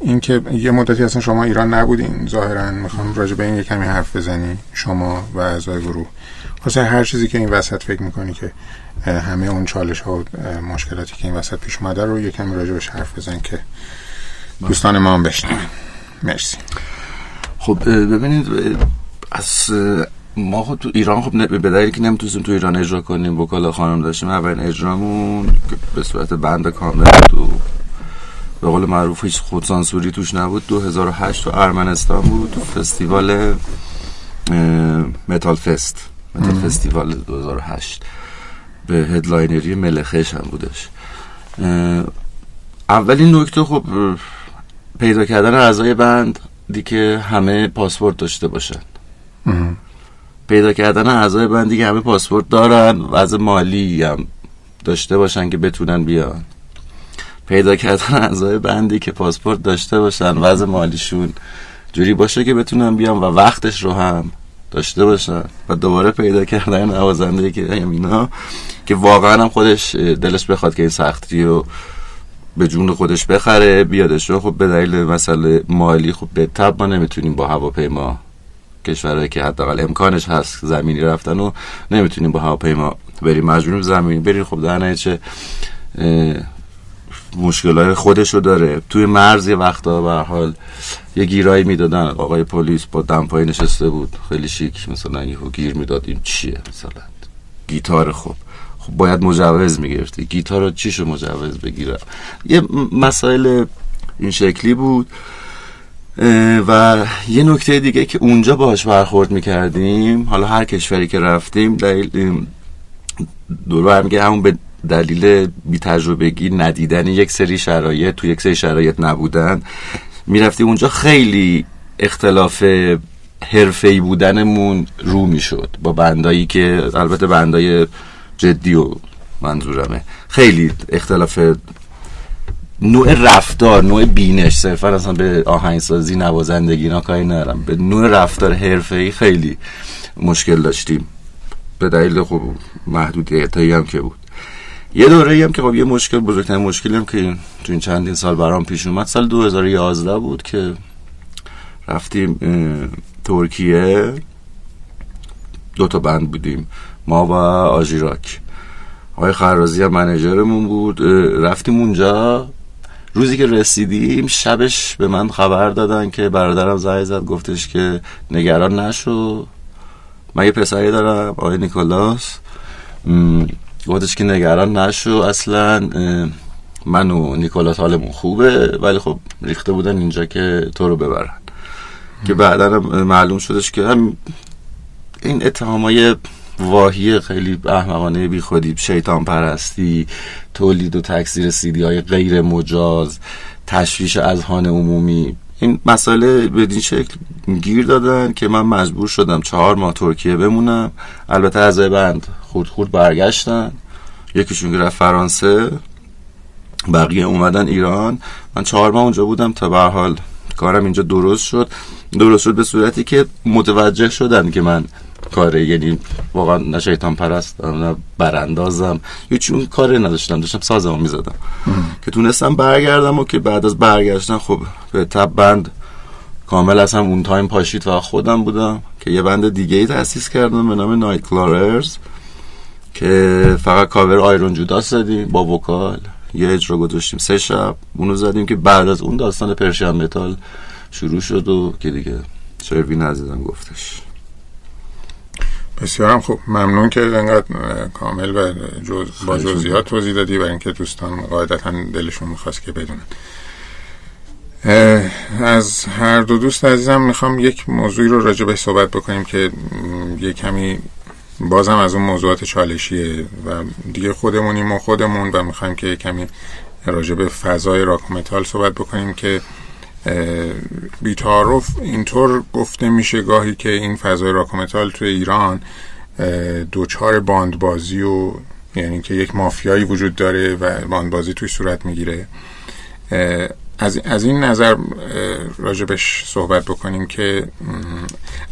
اینکه یه مدتی اصلا شما ایران نبودین. ظاهرا می‌خوام راجع به این یه کمی حرف بزنی شما و اعضای گروه. واسه هر چیزی که این وسط فکر می‌کنی که همه اون چالش ها و مشکلاتی که این وسط پیش اومده رو یه کمی راجع بهش حرف بزن که دوستان ما هم بشنون. مرسی. خب ببینید از ما خود تو ایران خب به دلیلی که نمی‌تونستیم تو ایران اجرا کنیم وکالا خانم داشتیم اولین اجرامون به صورت بند کامل تو به قول معروف هیچ خودسانسوری توش نبود. 2008 تو ارمنستان بود تو فستیوال Metal Fest Metal Festival 2008 به headliner ی Melechesh هم بودش. اولین نکته خب پیدا کردن اعضای band دیگه همه پاسپورت داشته باشن. پیدا کردن اعضای band ی که همه پاسپورت دارن وضع مالی هم داشته باشن که بتونن بیان. پیدا کردن اعضای band ی که پاسپورت داشته باشن وضع مالیشون جوری باشه که بتونن بیان و وقتش رو هم داشته باشن و دوباره پیدا کردن نوازنده که اینا که واقعا هم خودش دلش بخواد که این سختی رو به جون خودش بخره بیادش. رو خب به دلیل مسئله مالی خب به تب ما نمی‌تونیم با هواپیما کشورهایی که حداقل امکانش هست زمینی رفتن و نمی‌تونیم با هواپیما بریم. مجبوریم زمینی بریم. خب در چه مشکلات خودش رو داره. توی مرز یه وقتا به حال یه گیرایی می‌دادن. آقای پلیس با دمپایی نشسته بود. خیلی شیک. مثلا یه گیر می‌داد. این چیه؟ مثلا گیتار خوب. خب باید مجوز می‌گرفتی گیتار رو چیشو مجوز بگیرم یه مسائل این شکلی بود. و یه نکته دیگه که اونجا باش برخورد می‌کردیم. حالا هر کشوری که رفتیم دلیل دور میگه همون به دلیل بی تجربگی ندیدن یک سری شرایط تو یک سری شرایط نبودن. می‌رفتی اونجا خیلی اختلاف حرفه‌ای بودنمون رو می‌شد با بندایی که البته بندای جدی و منظورمه. خیلی اختلاف نوع رفتار نوع بینش. صرفا اصلا به آهنگسازی نوازندگی اینا کاری ندارم. به نوع رفتار حرفه‌ای خیلی مشکل داشتیم. به دلیل خب محدودیتایی هم که بود. یه دوره هم که خب یه مشکل بزرگترین مشکلی هم که تو این چندین سال برام پیش اومد سال 2011 بود که رفتیم ترکیه. دو تا بند بودیم ما و آژیراک. آقای خرازی هم منیجرمون بود. رفتیم اونجا. روزی که رسیدیم شبش به من خبر دادن که برادرم زنگ زد گفتش که نگران نشو. من یه پسری دارم آقای نیکولاس. گفتش که نگران نشو اصلا من و نیکولاس حالمون خوبه ولی خب ریخته بودن اینجا که تو رو ببرن. که بعدا معلوم شدش که هم این اتهامای واهی خیلی احمقانه بی خودی شیطان پرستی تولید و تکثیر سیدی های غیر مجاز تشویش اذهان عمومی. این مسئله به این شکل گیر دادن که من مجبور شدم چهار ماه ترکیه بمونم. البته از بند خورد خورد برگشتن. یکیشون رفت فرانسه بقیه اومدن ایران. من چهار ماه اونجا بودم تا به حال کارم اینجا درست شد. درست شد به صورتی که متوجه شدن که من کاره یعنی واقعا نه شیطان پرستم نه براندازم. یه چون کاری نداشتم داشتم سازمو می‌زدم. که تونستم برگردم و که بعد از برگشتن خب به تبع band کامل از هم اون time پاشید و خودم بودم که یه band دیگه ای تأسیس کردم به نام Night Crawlers که فقط cover Iron Judas زدیم با vocal. یه اجرا گذاشتیم سه شب. اونو زدیم که بعد از اون داستان Persian Metal شروع شد و که دیگه شروین عزیزم گفتش. بسیارم خوب. ممنون که انقدر کامل و جز با جزئیات توضیح دادی و اینکه دوستان قاعدتا دلشون می‌خواست که بدونن. از هر دو دوست عزیزم می‌خوام یک موضوعی رو راجع به صحبت بکنیم که یه کمی بازم از اون موضوعات چالشیه و دیگه خودمونیم و خودمون و می‌خوایم که کمی راجع به فضای راکومتال صحبت بکنیم که بیتعارف اینطور گفته میشه گاهی که این فضای راک و متال توی ایران دچار باندبازی و یعنی که یک مافیایی وجود داره و باندبازی توی صورت می‌گیره. از, از این نظر راجبش صحبت بکنیم که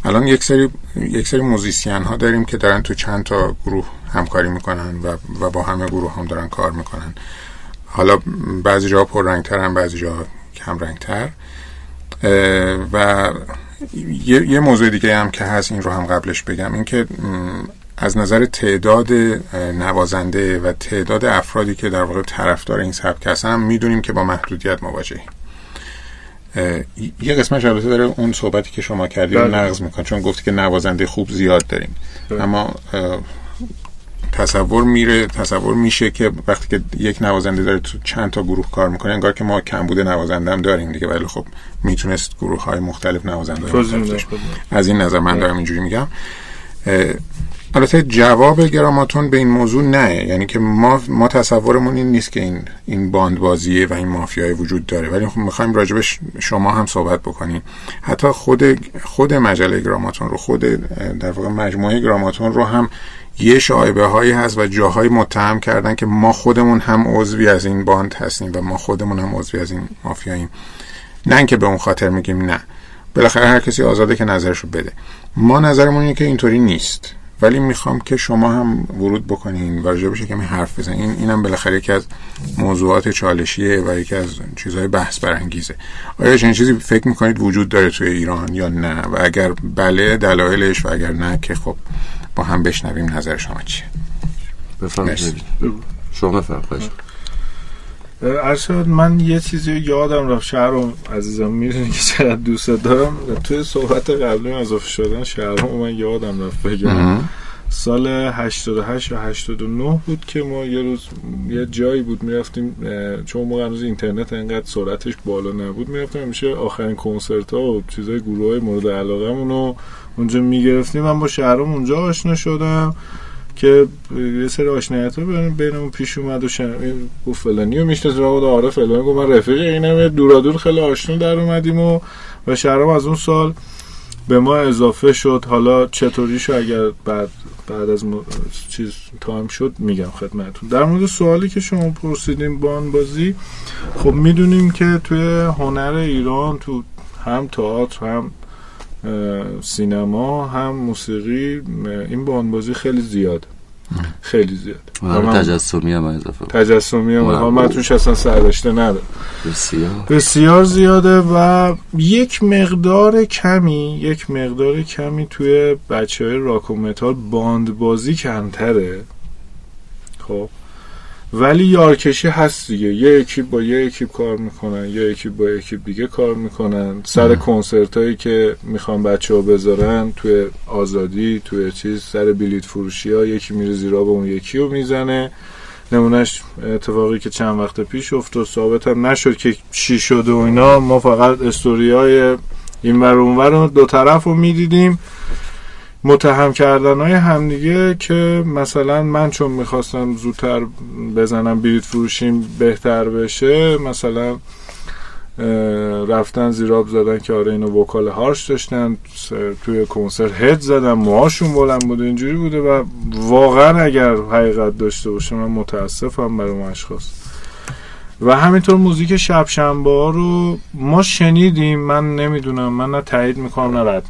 الان یک سری یک سری musician ها داریم که دارن تو چند تا گروه همکاری می‌کنن و, و با همه گروه هم دارن کار می‌کنن. حالا بعضی جا پررنگترن بعضی جا کم رنگتر و یه،, یه موضوع دیگه هم که هست این رو هم قبلش بگم. این که از نظر تعداد نوازنده و تعداد افرادی که در واقع طرفدار این سبک هستن می‌دونیم که با محدودیت مواجهیم. یه قسمت البته داره اون صحبتی که شما کردی رو بله. نقض میکن چون گفتی که نوازنده خوب زیاد داریم. بله. اما تصور میره تصور میشه که وقتی که یک نوازنده داره تو چند تا گروه کار می‌کنه انگار که ما کم بوده نوازنده هم داریم دیگه. ولی خب می‌تونست گروه های مختلف نوازنده از این نظر من دارم اینجوری میگم. البته جواب گراماتون به این موضوع نه یعنی که ما ما تصورمون این نیست که این این باند بازیه و این مافیای وجود داره. ولی خب می‌خوایم راجبش شما هم صحبت بکنیم. حتی خود خود مجله گراماتون رو خود در واقع مجموعه گراماتون رو هم یه شایبه هایی هست و جاهای متهم کردن که ما خودمون هم عضوی از این باند هستیم و ما خودمون هم عضوی از این مافیاییم. نه اینکه به اون خاطر میگیم نه. بالاخره هر کسی آزاده که نظرش رو بده. ما نظرمون اینه که اینطوری نیست. ولی می‌خوام که شما هم ورود بکنین و بشه کمی حرف بزنین. این اینم بالاخره یکی از موضوعات چالشیه و یکی از چیزهای بحث برانگیزه. آیا چنین چیزی فکر می‌کنید وجود داره توی ایران یا نه؟ و اگر بله دلایلش و اگر نه که خب با هم بشنویم نظر شما چیه؟ بفرمایید. شما بفرمایید. ارشاد من یه چیزی یادم رفت. شهرم عزیزم می‌دونی که چقدر دوست دارم. توی صحبت قبلی اضافه شدن شهرم من یادم رفت بگم. سال 88 یا 89 بود که ما یه روز یه جایی بود می‌رفتیم چون موقع هنوز اینترنت انقدر سرعتش بالا نبود می‌رفتیم میشه آخرین کنسرت ها و چیزای گروه های مورد علاقه رو اونجا می‌گرفتیم. من با شهرم اونجا آشنا شدم. که یه سری آشنایت رو بینمون پیش اومد و شن... گفت فلانی رو میشته و آره فلانی. گفت من رفیق اینم. دورا دور خیلی آشنا در اومدیم و و شهرام از اون سال به ما اضافه شد. حالا چطوری شو اگر بعد بعد از چیز تایم شد میگم خدمتون در مورد سوالی که شما پرسیدیم بان بازی خب می‌دونیم که توی هنر ایران تو هم تئاتر هم سینما هم موسیقی این باندبازی خیلی زیاد. خیلی زیاد. آره تجسمی هم اضافه تجسمی هم. من توش اصلا سرداشته ندارم. بسیار. بسیار زیاده و یک مقدار کمی یک مقدار کمی توی بچه های راک و متال باندبازی کمتره. خب؟ ولی یارکشی هست دیگه. یه اکیپ با یه اکیپ کار می‌کنن یه اکیپ با اکیپ دیگه کار می‌کنن. سر کنسرت هایی که می‌خوان بچه ها بذارن توی آزادی توی چیز سر بلیت فروشی ها یکی میره زیرآب اون یکی رو می‌زنه. نمونهش اتفاقی که چند وقت پیش افتاد ثابت هم نشد که چی شد و اینا. ما فقط استوری های این ور اون دو طرف رو می‌دیدیم. متهم کردن های همدیگه که مثلا من چون می‌خواستم زودتر بزنم بیریت فروشیم بهتر بشه مثلا رفتن زیراب زدن که آره اینو وکال هارش داشتن توی کنسرت هد زدن موهاشون بلند بوده اینجوری بوده و واقعا اگر حقیقت داشته باشه من متاسفم برای اون اشخاص. و همینطور موزیک شب شنبه رو ما شنیدیم من نمی‌دونم من نه تایید می‌کنم نه رد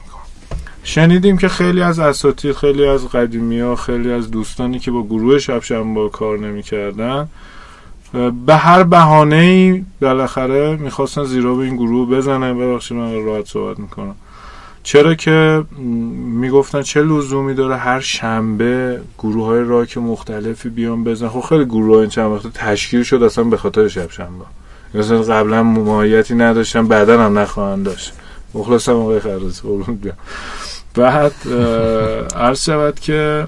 شنیدیم که خیلی از اساتید خیلی از قدیمی ها خیلی از دوستانی که با گروه شب با کار نمی‌کردن به هر بهانه ای بالاخره می‌خواستن زیرا به این گروه بزنن. ببخشید من راحت صحبت می‌کنم. چرا که می‌گفتن چه لزومی داره هر شنبه گروه های راک مختلفی بیان بزن خب خیلی گروه ها این چند وقت تشکیل شد اصلا به خاطر شب شنبه مثلا قبلا مماهیتی نداشتن بعدا هم نخواهند داشت. مخلصم آقای خرازی بعد عرض شود که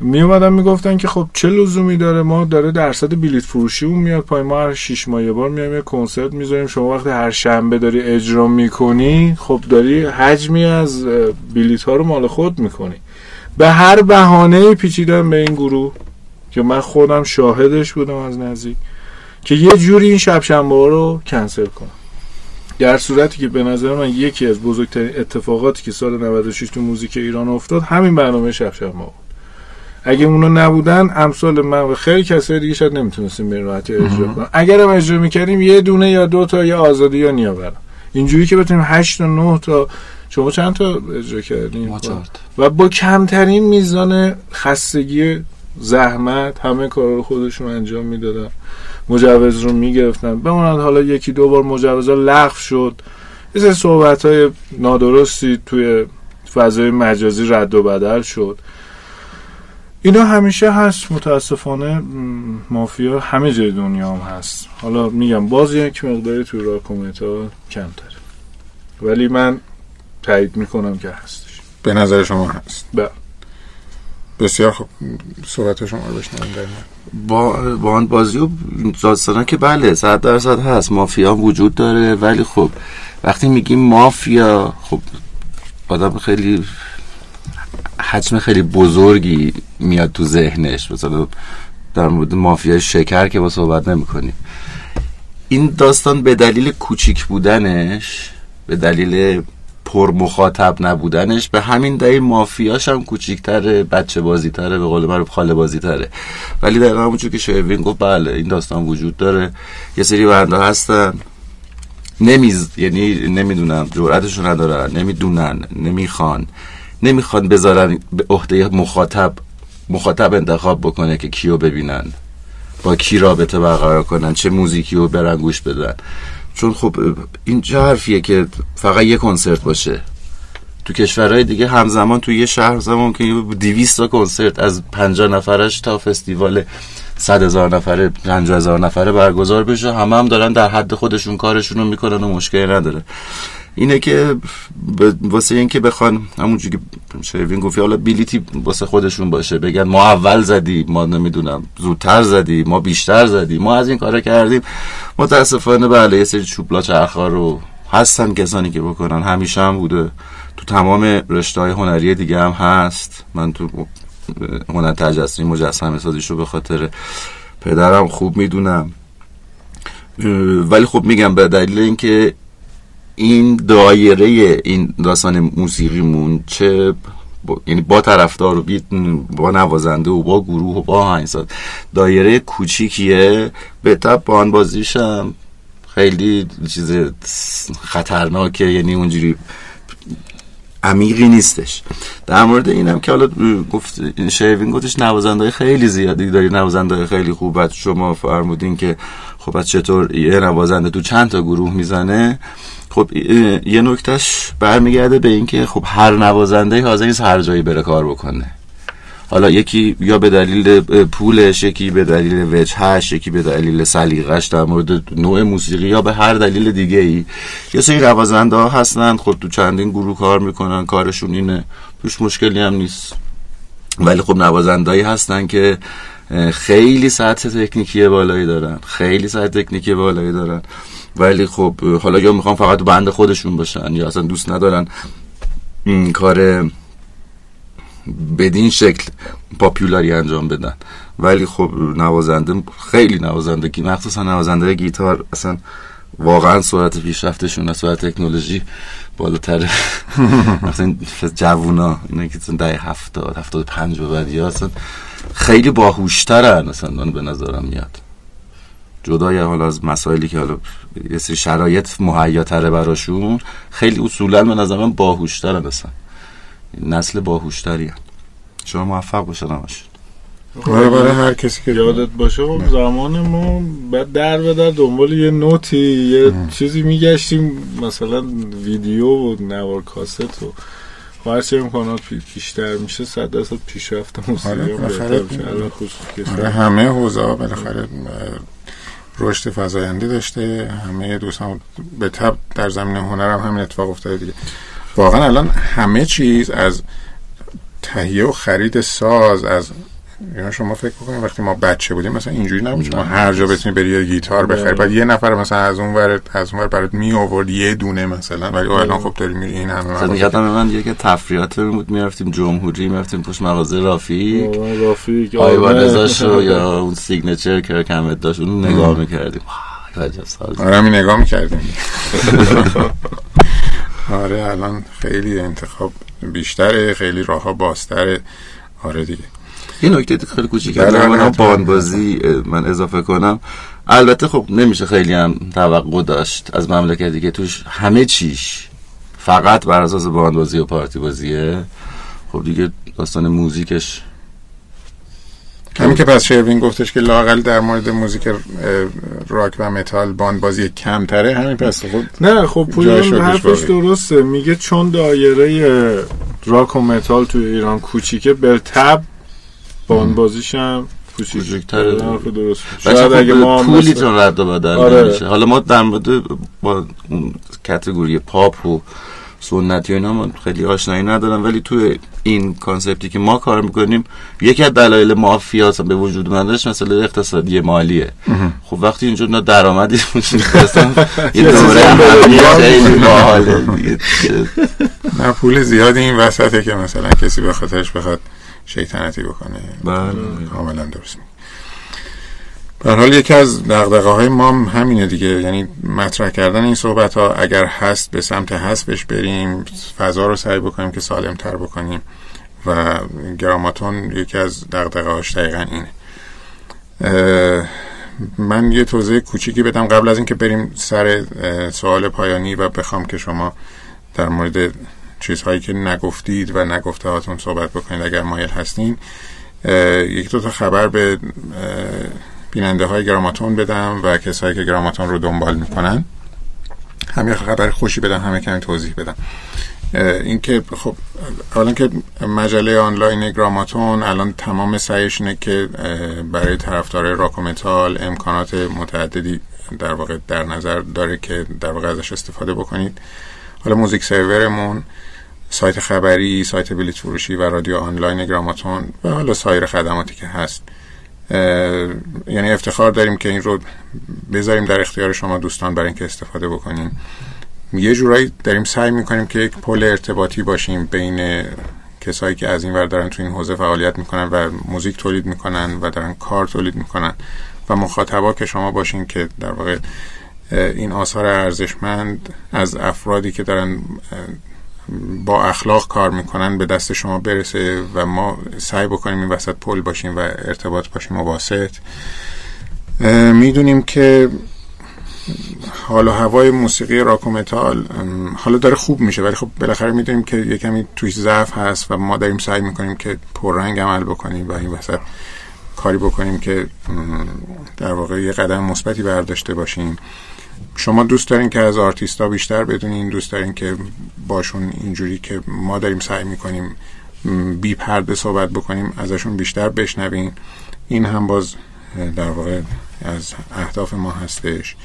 می اومدن می‌گفتن که خب چه لزومی داره؟ ما داره درصد بلیت فروشی اون میاد پای ما هر شیش ماه یه بار میایم یه کنسرت می‌ذاریم. شما وقتی هر شنبه داری اجرا می‌کنی خب داری حجمی از بلیت ها رو مال خود می‌کنی. به هر بهانه پیچیدن به این گروه که من خودم شاهدش بودم از نزدیک که یه جوری این شب شنبه رو کنسل کنم. در صورتی که به نظر من یکی از بزرگترین اتفاقاتی که سال 96 تو موزیک ایران افتاد همین برنامه شب شب ما بود. اگه اونا نبودن امثال من و خیلی کسای دیگه شاید نمی‌تونستیم به راحتی اجرا کنیم. اگر هم اجرا می‌کردیم یه دونه یا دو تا یا آزادی یا نیاورم اینجوری که بتونیم 8 تا 9 تا شما چند تا اجرا کردیم؟ و با کمترین میزان خستگی زحمت همه کار رو خودشون انجام می‌دادن. مجوز رو می‌گرفتن. بماند حالا یکی دو بار مجوز لغو شد. یه صحبت های نادرستی توی فضای مجازی رد و بدل شد. اینا همیشه هست. متاسفانه مافیا همه جای دنیا هم هست. حالا میگم باز یک مقداری توی راکومت ها کمتره ولی من تایید می‌کنم که هستش. به نظر شما هست. بله. بسیار خوب. صحبت شما رو بشنویم با با آن بازی و داستانا که بله صد درصد هست. مافیا وجود داره ولی خب وقتی میگیم مافیا خب آدم خیلی حجم خیلی بزرگی میاد تو ذهنش. مثلا در مورد مافیا شکر که با صحبت نمی کنیم این داستان به دلیل کوچیک بودنش به دلیل پر مخاطب نبودنش به همین دلیل مافیاش هم کوچیکتره بچه بازی تره به قول معروف خاله بازی تره ولی در همونجور که شوین گفت بله این داستان وجود داره. یه سری بنده هستن. نمیز یعنی نمی‌دونم جرأتشو ندارن نمی‌دونن نمی‌خوان. نمی‌خوان بذارن به عهده مخاطب مخاطب انتخاب بکنه که کیو ببینن. با کی رابطه برقرار کنن چه موزیکی رو برن گوش بدن. چون خب این چه حرفیه که فقط یه کنسرت باشه؟ تو کشورهای دیگه همزمان تو یه شهر زمان که 200 تا کنسرت از 50 نفرش تا فستیوال 100 هزار نفره 50 هزار نفره برگزار بشه. همه هم دارن در حد خودشون کارشون رو می‌کنن و مشکلی نداره. اینه که واسه این که بخوان همونجوری که شروین گفتی حالا بیلیتی واسه خودشون باشه. بگن ما اول زدی ما نمی‌دونم زودتر زدی ما بیشتر زدی ما از این کارا کردیم. متاسفانه بله یه سری چوبلا چرخا رو هستن کسانی که بکنن. همیشه هم بوده. تو تمام رشته های هنری دیگه هم هست. من تو هنر تجسمی مجسمه سازیشو به خاطر پدرم خوب می‌دونم. ولی خب میگم به دلیل اینکه این دایره این داستان موسیقیمون چه با، یعنی با طرفدار و با نوازنده و با گروه و با آهنگساز. دایره کوچیکیه. به تب با آن بازیشم خیلی چیز خطرناکه. یعنی اونجوری عمیقی نیستش. در مورد اینم که حالا گفت شیوین گفتش نوازنده خیلی زیادی داری. نوازنده خیلی خوب. شما فرمودین که خب از چطور یه نوازنده تو چند تا گروه می‌زنه؟ خب یه نکتهش برمیگرده به اینکه خب هر نوازنده حاضر نیست هر جایی بره کار بکنه. حالا یکی یا به دلیل پولش یکی به دلیل وجهش یکی به دلیل سلیقش در مورد نوع موسیقی یا به هر دلیل دیگه ای یه سری نوازنده ها هستن خب تو چندین گروه کار می‌کنن کارشون اینه توش مشکلی هم نیست. ولی خب نوازندهایی هستن که خیلی سطح تکنیکی بالایی دارن. خیلی سطح تکنیکی بالایی دارن. ولی خب حالا یا می‌خوان فقط بند خودشون باشن یا اصلا دوست ندارن این کار بدین شکل پاپیولاری انجام بدن. ولی خب نوازنده خیلی نوازنده که مخصوصا نوازنده گیتار اصلا واقعا سرعت پیشرفتشون از سرعت تکنولوژی بالاتره مثلا جوونا اینا که ده هفتاد هفتاد پنج به بعدی اصلا خیلی باهوشترن. اصلا به نظرم میاد. جدای حالا از مسائلی که حالا یه سری شرایط مهیاتره براشون خیلی اصولا به نظرم باهوشترن اصلا. نسل باهوشتری شما موفق باشن همشون. برای برای هر کسی که یادت باشه خب زمان ما بعد در به در دنبال یه نوتی یه چیزی میگشتیم مثلا ویدیو و نوار کاست و هرچی امکانات بیشتر میشه صد درصد پیشرفت موسیقی هم بهتر میشه. آره همه حوزه ها بالاخره رشد فزاینده داشته همه دوستان به تب در زمین هنر هم همین اتفاق افتاده دیگه. واقعا الان همه چیز از تهیه و خرید ساز از اینا شما فکر بکنید وقتی ما بچه بودیم مثلا اینجوری نبود. شما هر جا بتونی بری یه گیتار بخری بعد یه نفر مثلا از اون ور از اون ور برات می آورد یه دونه مثلا ولی الان خب داری میری این همه مثلا یادم من یه تفریحات بود می‌رفتیم جمهوری می‌رفتیم پشت مغازه رافیک. رافیک آیوان یا اون سیگنچر که کمت داشت اون نگاه می‌کردیم. آره می نگاه می‌کردیم. آره الان خیلی انتخاب بیشتره خیلی راه ها بازتره. آره دیگه. یه نکته خیلی کوچیک من بازی من اضافه کنم. البته خب نمیشه خیلی هم توقع داشت از مملکتی که توش همه چیش فقط بر اساس بازی و پارتی بازیه خب دیگه داستان موزیکش همین که پس شروین گفتش که لااقل در مورد موزیک راک و متال باند بازی کمتره. همین پس خب نه خب پویان حرفش درسته. میگه چون دایره راک و متال توی ایران کوچیکه به تبع باند بازیش هم کوچیک‌تره درست شاید اگه ما پولی تو رد و بدل آره. حالا ما در مورد با اون category پاپ و سنتی و اینا من خیلی آشنایی ندارم ولی توی این concept ی که ما کار می‌کنیم یکی از دلایل مافیا به وجود اومدنش مثلا اقتصادی مالیه. خب وقتی اینجا نه درآمدی یه دوره خیلی باحاله نه پول زیادی این وسطه که مثلا کسی به خاطرش بخواد شیطنتی بکنه. بله. کاملا درست به حال یکی از دغدغه های ما همینه دیگه. یعنی مطرح کردن این صحبت ها اگر هست به سمت هستش بریم فضا رو سعی بکنیم که سالم تر بکنیم. و گراماتون یکی از دغدغه هاش دقیقا اینه. من یه توضیح کوچیکی بدم. قبل از اینکه بریم سر سوال پایانی و بخوام که شما در مورد چیزهایی که نگفتید و نگفته هاتون صحبت بکنید اگر مایل هستین یک دو تا خبر به بیننده های گراماتون بدم و کسایی که گراماتون رو دنبال می‌کنن. هم یه خبر خوشی بدم همه کمی توضیح بدم. اینکه خب اولا که مجله آنلاین گراماتون الان تمام سعیش اینه که برای طرفدار راک و متال امکانات متعددی در واقع در نظر داره که در واقع ازش استفاده بکنید. حالا music server مون سایت خبری سایت بلیت فروشی و رادیو آنلاین گراماتون و حالا سایر خدماتی که هست. یعنی افتخار داریم که این رو بذاریم در اختیار شما دوستان برای اینکه استفاده بکنیم یه جورایی داریم سعی می‌کنیم که یک پل ارتباطی باشیم بین کسایی که از این ور دارن تو این حوزه فعالیت می‌کنن و موزیک تولید می‌کنن و دارن کار تولید می‌کنن و مخاطبا که شما باشین که در واقع این آثار ارزشمند از افرادی که دارن با اخلاق کار می‌کنن به دست شما برسه و ما سعی بکنیم این وسط پل باشیم و ارتباط باشیم واسط می‌دونیم که حال و هوای موسیقی راک و متال حالا داره خوب میشه ولی خب بالاخره می‌دونیم که یه کمی توش ضعف هست و ما داریم سعی می‌کنیم که پررنگ عمل بکنیم و این وسط کاری بکنیم که در واقع یه قدم مثبتی برداشته باشیم. شما دوست دارین که از آرتیستا بیشتر بدونین دوست دارین که باشون اینجوری که ما داریم سعی می‌کنیم بی پرده صحبت بکنیم ازشون بیشتر بشنوین. این هم باز در واقع از اهداف ما هستش.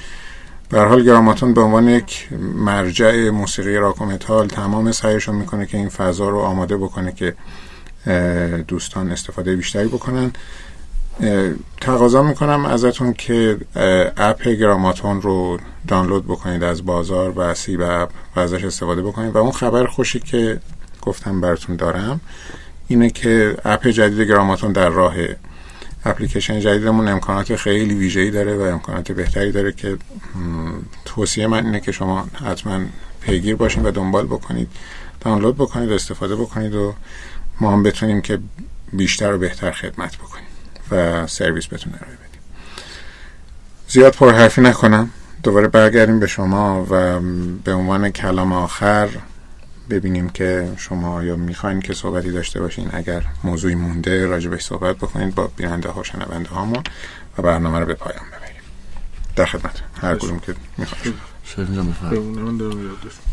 به حال گراماتون به عنوان یک مرجع موسیقی راک و متال تمام سعیش رو می‌کنه که این فضا رو آماده بکنه که دوستان استفاده بیشتری بکنن. تقاضا می‌کنم ازتون که اپ گراماتون رو دانلود بکنید از بازار و سیب اپ و ازش استفاده بکنید. و اون خبر خوشی که گفتم براتون دارم اینه که اپ جدید گراماتون در راه اپلیکیشن جدیدمون امکانات خیلی ویژه‌ای داره و امکانات بهتری داره که توصیه من اینه که شما حتما پیگیر باشین و دنبال بکنید. دانلود بکنید استفاده بکنید و ما هم بتونیم که بیشتر و بهتر خدمت بکنیم. و سرویس بتونه ارائه بدیم. زیاد پرحرفی نکنم. دوباره برگردیم به شما و به عنوان کلام آخر ببینیم که شما یا می‌خواین که صحبتی داشته باشین. اگر موضوعی مونده راجبش صحبت بکنید با بیننده ها شنونده هامون و برنامه رو به پایان ببریم. در خدمت. هر گروم که می‌خواید.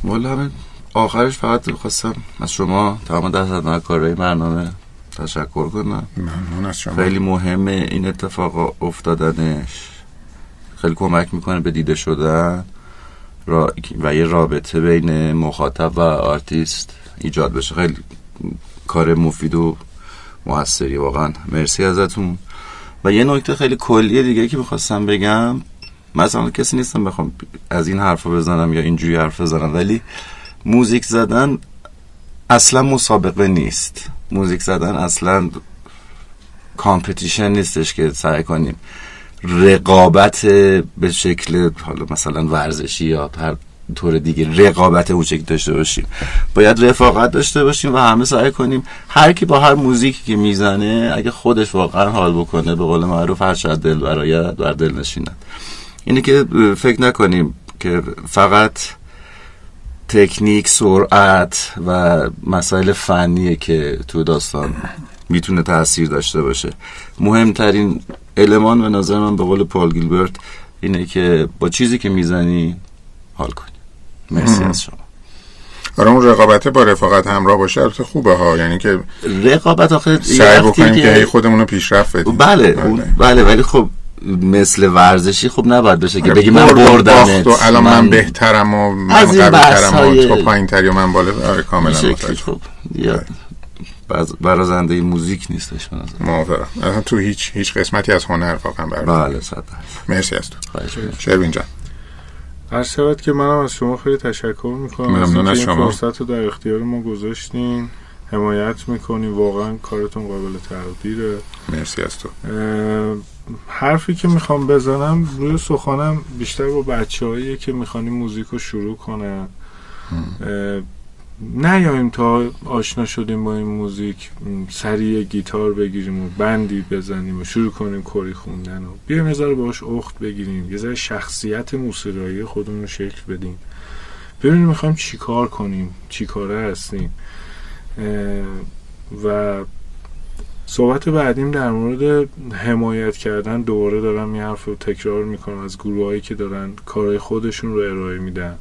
والا همه آخرش فقط خواستم از شما تمام دست کارهای برنامه تشکر کنم. ممنون از شما. خیلی مهمه این اتفاق افتادنش. خیلی کمک می‌کنه به دیده شدن. و یه رابطه بین مخاطب و آرتیست ایجاد بشه. خیلی کار مفید و موثری واقعا. مرسی ازتون. و یه نکته خیلی کلیه دیگه که می‌خواستم بگم. مثلا کسی نیستم بخوام از این حرف بزنم یا اینجوری حرف بزنم ولی موزیک زدن اصلا مسابقه نیست. موزیک زدن اصلا competition نیستش که سعی کنیم رقابت به شکل حالا مثلا ورزشی یا هر طور دیگه رقابت اون شکل داشته باشیم. باید رفاقت داشته باشیم و همه سعی کنیم هر کی با هر موزیکی که می‌زنه اگه خودش واقعا حال بکنه به قول معروف هر شاید دل برایت بر دل نشیند اینه که فکر نکنیم که فقط تکنیک سرعت و مسائل فنیه که تو داستان می‌تونه تاثیر داشته باشه. مهمترین المان به نظر من به قول پال گیلبرت اینه که با چیزی که می‌زنی حال کنی. مرسی از شما. آره اون رقابت با رفاقت همراه باشه البته خوبه ها. یعنی که رقابت آخه سعی بکنیم که هی خودمون رو پیشرفت بدیم. بله بله, بله ولی خب مثل ورزشی خب نباید بشه که بگی من بردم و الان من بهترم و من قویترم و تو پایینتری و من بالا آره کاملا خب برازنده موزیک نیستش من موافقم. اصلا تو هیچ هیچ قسمتی از هنر واقعا بله صد مرسی از تو. شروین جان. هر شود که منم از شما خیلی تشکر می‌کنم. ممنون از شما. فرصت رو در اختیار ما گذاشتین. حمایت می‌کنی. واقعا کارتون قابل تقدیره. مرسی از تو. حرفی که می‌خوام بزنم روی سخانم بیشتر با بچه که می‌خوانی موزیک رو شروع کنن نیاییم تا آشنا شدیم با این موزیک. سریع گیتار بگیریم و بندی بزنیم و شروع کنیم کری خوندن و بیایم یه باش اخت بگیریم. یه ذره شخصیت موسیقایی خودمون رو شکل بدیم. ببینیم می‌خوایم چی کار کنیم چی کاره هستیم. و صحبت بعدیم در مورد حمایت کردن دوباره دارم این حرف رو تکرار می‌کنم از گروهایی که دارن کارهای خودشون رو ارائه میدن.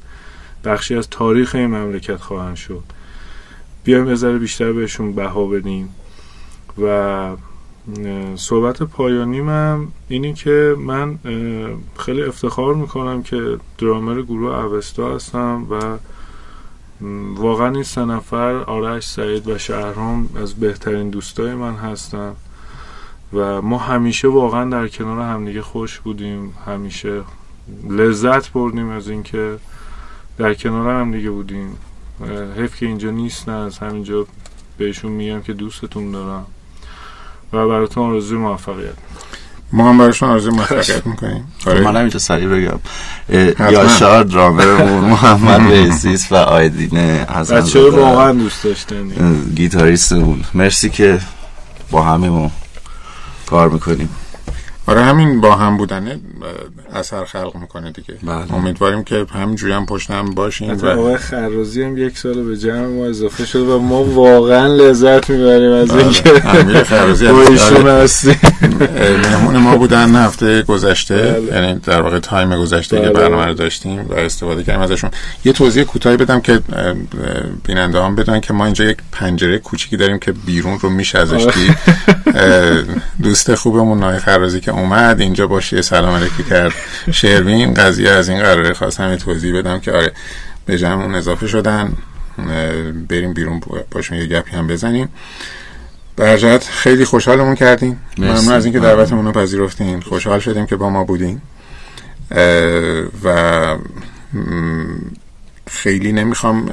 بخشی از تاریخ این مملکت خواهند شد. بیایم یه بیشتر بهشون بها بدیم. و صحبت پایانی من اینی که من خیلی افتخار می‌کنم که درامر گروه اوستا هستم و واقعا این سه نفر آرش سعید و شهرام از بهترین دوستای من هستن و ما همیشه واقعا در کنار همدیگه خوش بودیم. همیشه لذت بردیم از اینکه در کنار هم دیگه بودیم حیف که اینجا نیستن از همینجا بهشون میگم که دوستتون دارم و براتون آرزوی موفقیت. ما هم براشون آرزوی موفقیت می‌کنیم. آره. من اینجا سریع بگم. یاشار درامرمون محمد بیسیس و آیدین حسن بچه واقعا دوست داشتنی گیتاریستمون. مرسی که با همه ما کار می‌کنیم. آره همین با هم بودنه اثر خلق می‌کنه دیگه بله. امیدواریم که همینجوری هم پشت هم باشیم و آقای خرازی هم یک سال به جمع ما اضافه شد و ما واقعا لذت می‌بریم از اینکه امیر خرازی آره. هستیم مهمون ما بودن هفته گذشته بله. یعنی در واقع تایم گذشته که بله. برنامه رو داشتیم و استفاده کردیم ازشون یه توضیح کوتاهی بدم که بیننده هم بدونن که ما اینجا یک پنجره کوچیکی داریم که بیرون رو میشه ازش آره. دید دوست خوبمون نای خرازی که اومد اینجا باشه یه سلام علیکی کرد. شروین قضیه از این قراره خواستم یه توضیح بدم که آره به جمعمون اضافه شدن. بریم بیرون باشون یه گپی هم بزنیم. برجت خیلی خوشحالمون کردیم مرسی. ممنون از اینکه. دعوتمون رو پذیرفتین. خوشحال شدیم که با ما بودین. و خیلی نمی‌خوام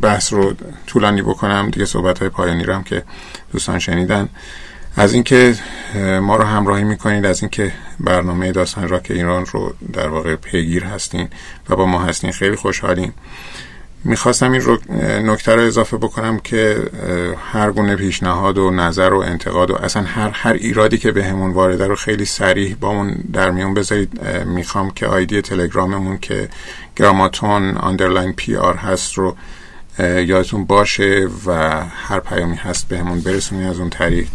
بحث رو طولانی بکنم. دیگه صحبت های پایانی رو هم که دوستان شنیدن. از اینکه ما رو همراهی می‌کنید از اینکه برنامه داستان راک ایران رو در واقع پیگیر هستین و با ما هستین خیلی خوشحالیم. می‌خواستم این رو نکته رو اضافه بکنم که هر گونه پیشنهاد و نظر و انتقاد و اصلا هر هر ایرادی که بهمون وارده رو خیلی سریع بامون در میون بذارید. می‌خوام که آیدی تلگراممون که گراماتون underline PR هست رو یادتون باشه و هر پیامی هست بهمون برسونید از اون طریق.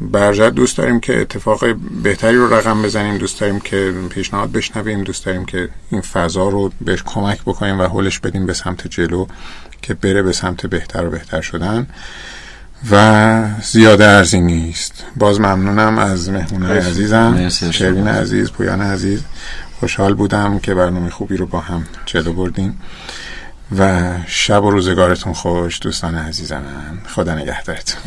برجت دوست داریم که اتفاق بهتری رو رقم بزنیم دوست داریم که پیشنهاد بشنویم دوست داریم که این فضا رو بهش کمک بکنیم و حلش بدیم به سمت جلو که بره به سمت بهتر و بهتر شدن. و زیاده ارزی نیست. باز ممنونم از مهمونای. عزیزم. شروین عزیز پویان عزیز. خوشحال بودم که برنامه خوبی رو با هم جلو بردیم. و شب و روزگارتون خوش دوستان عزیزم خدا نگهدارتون.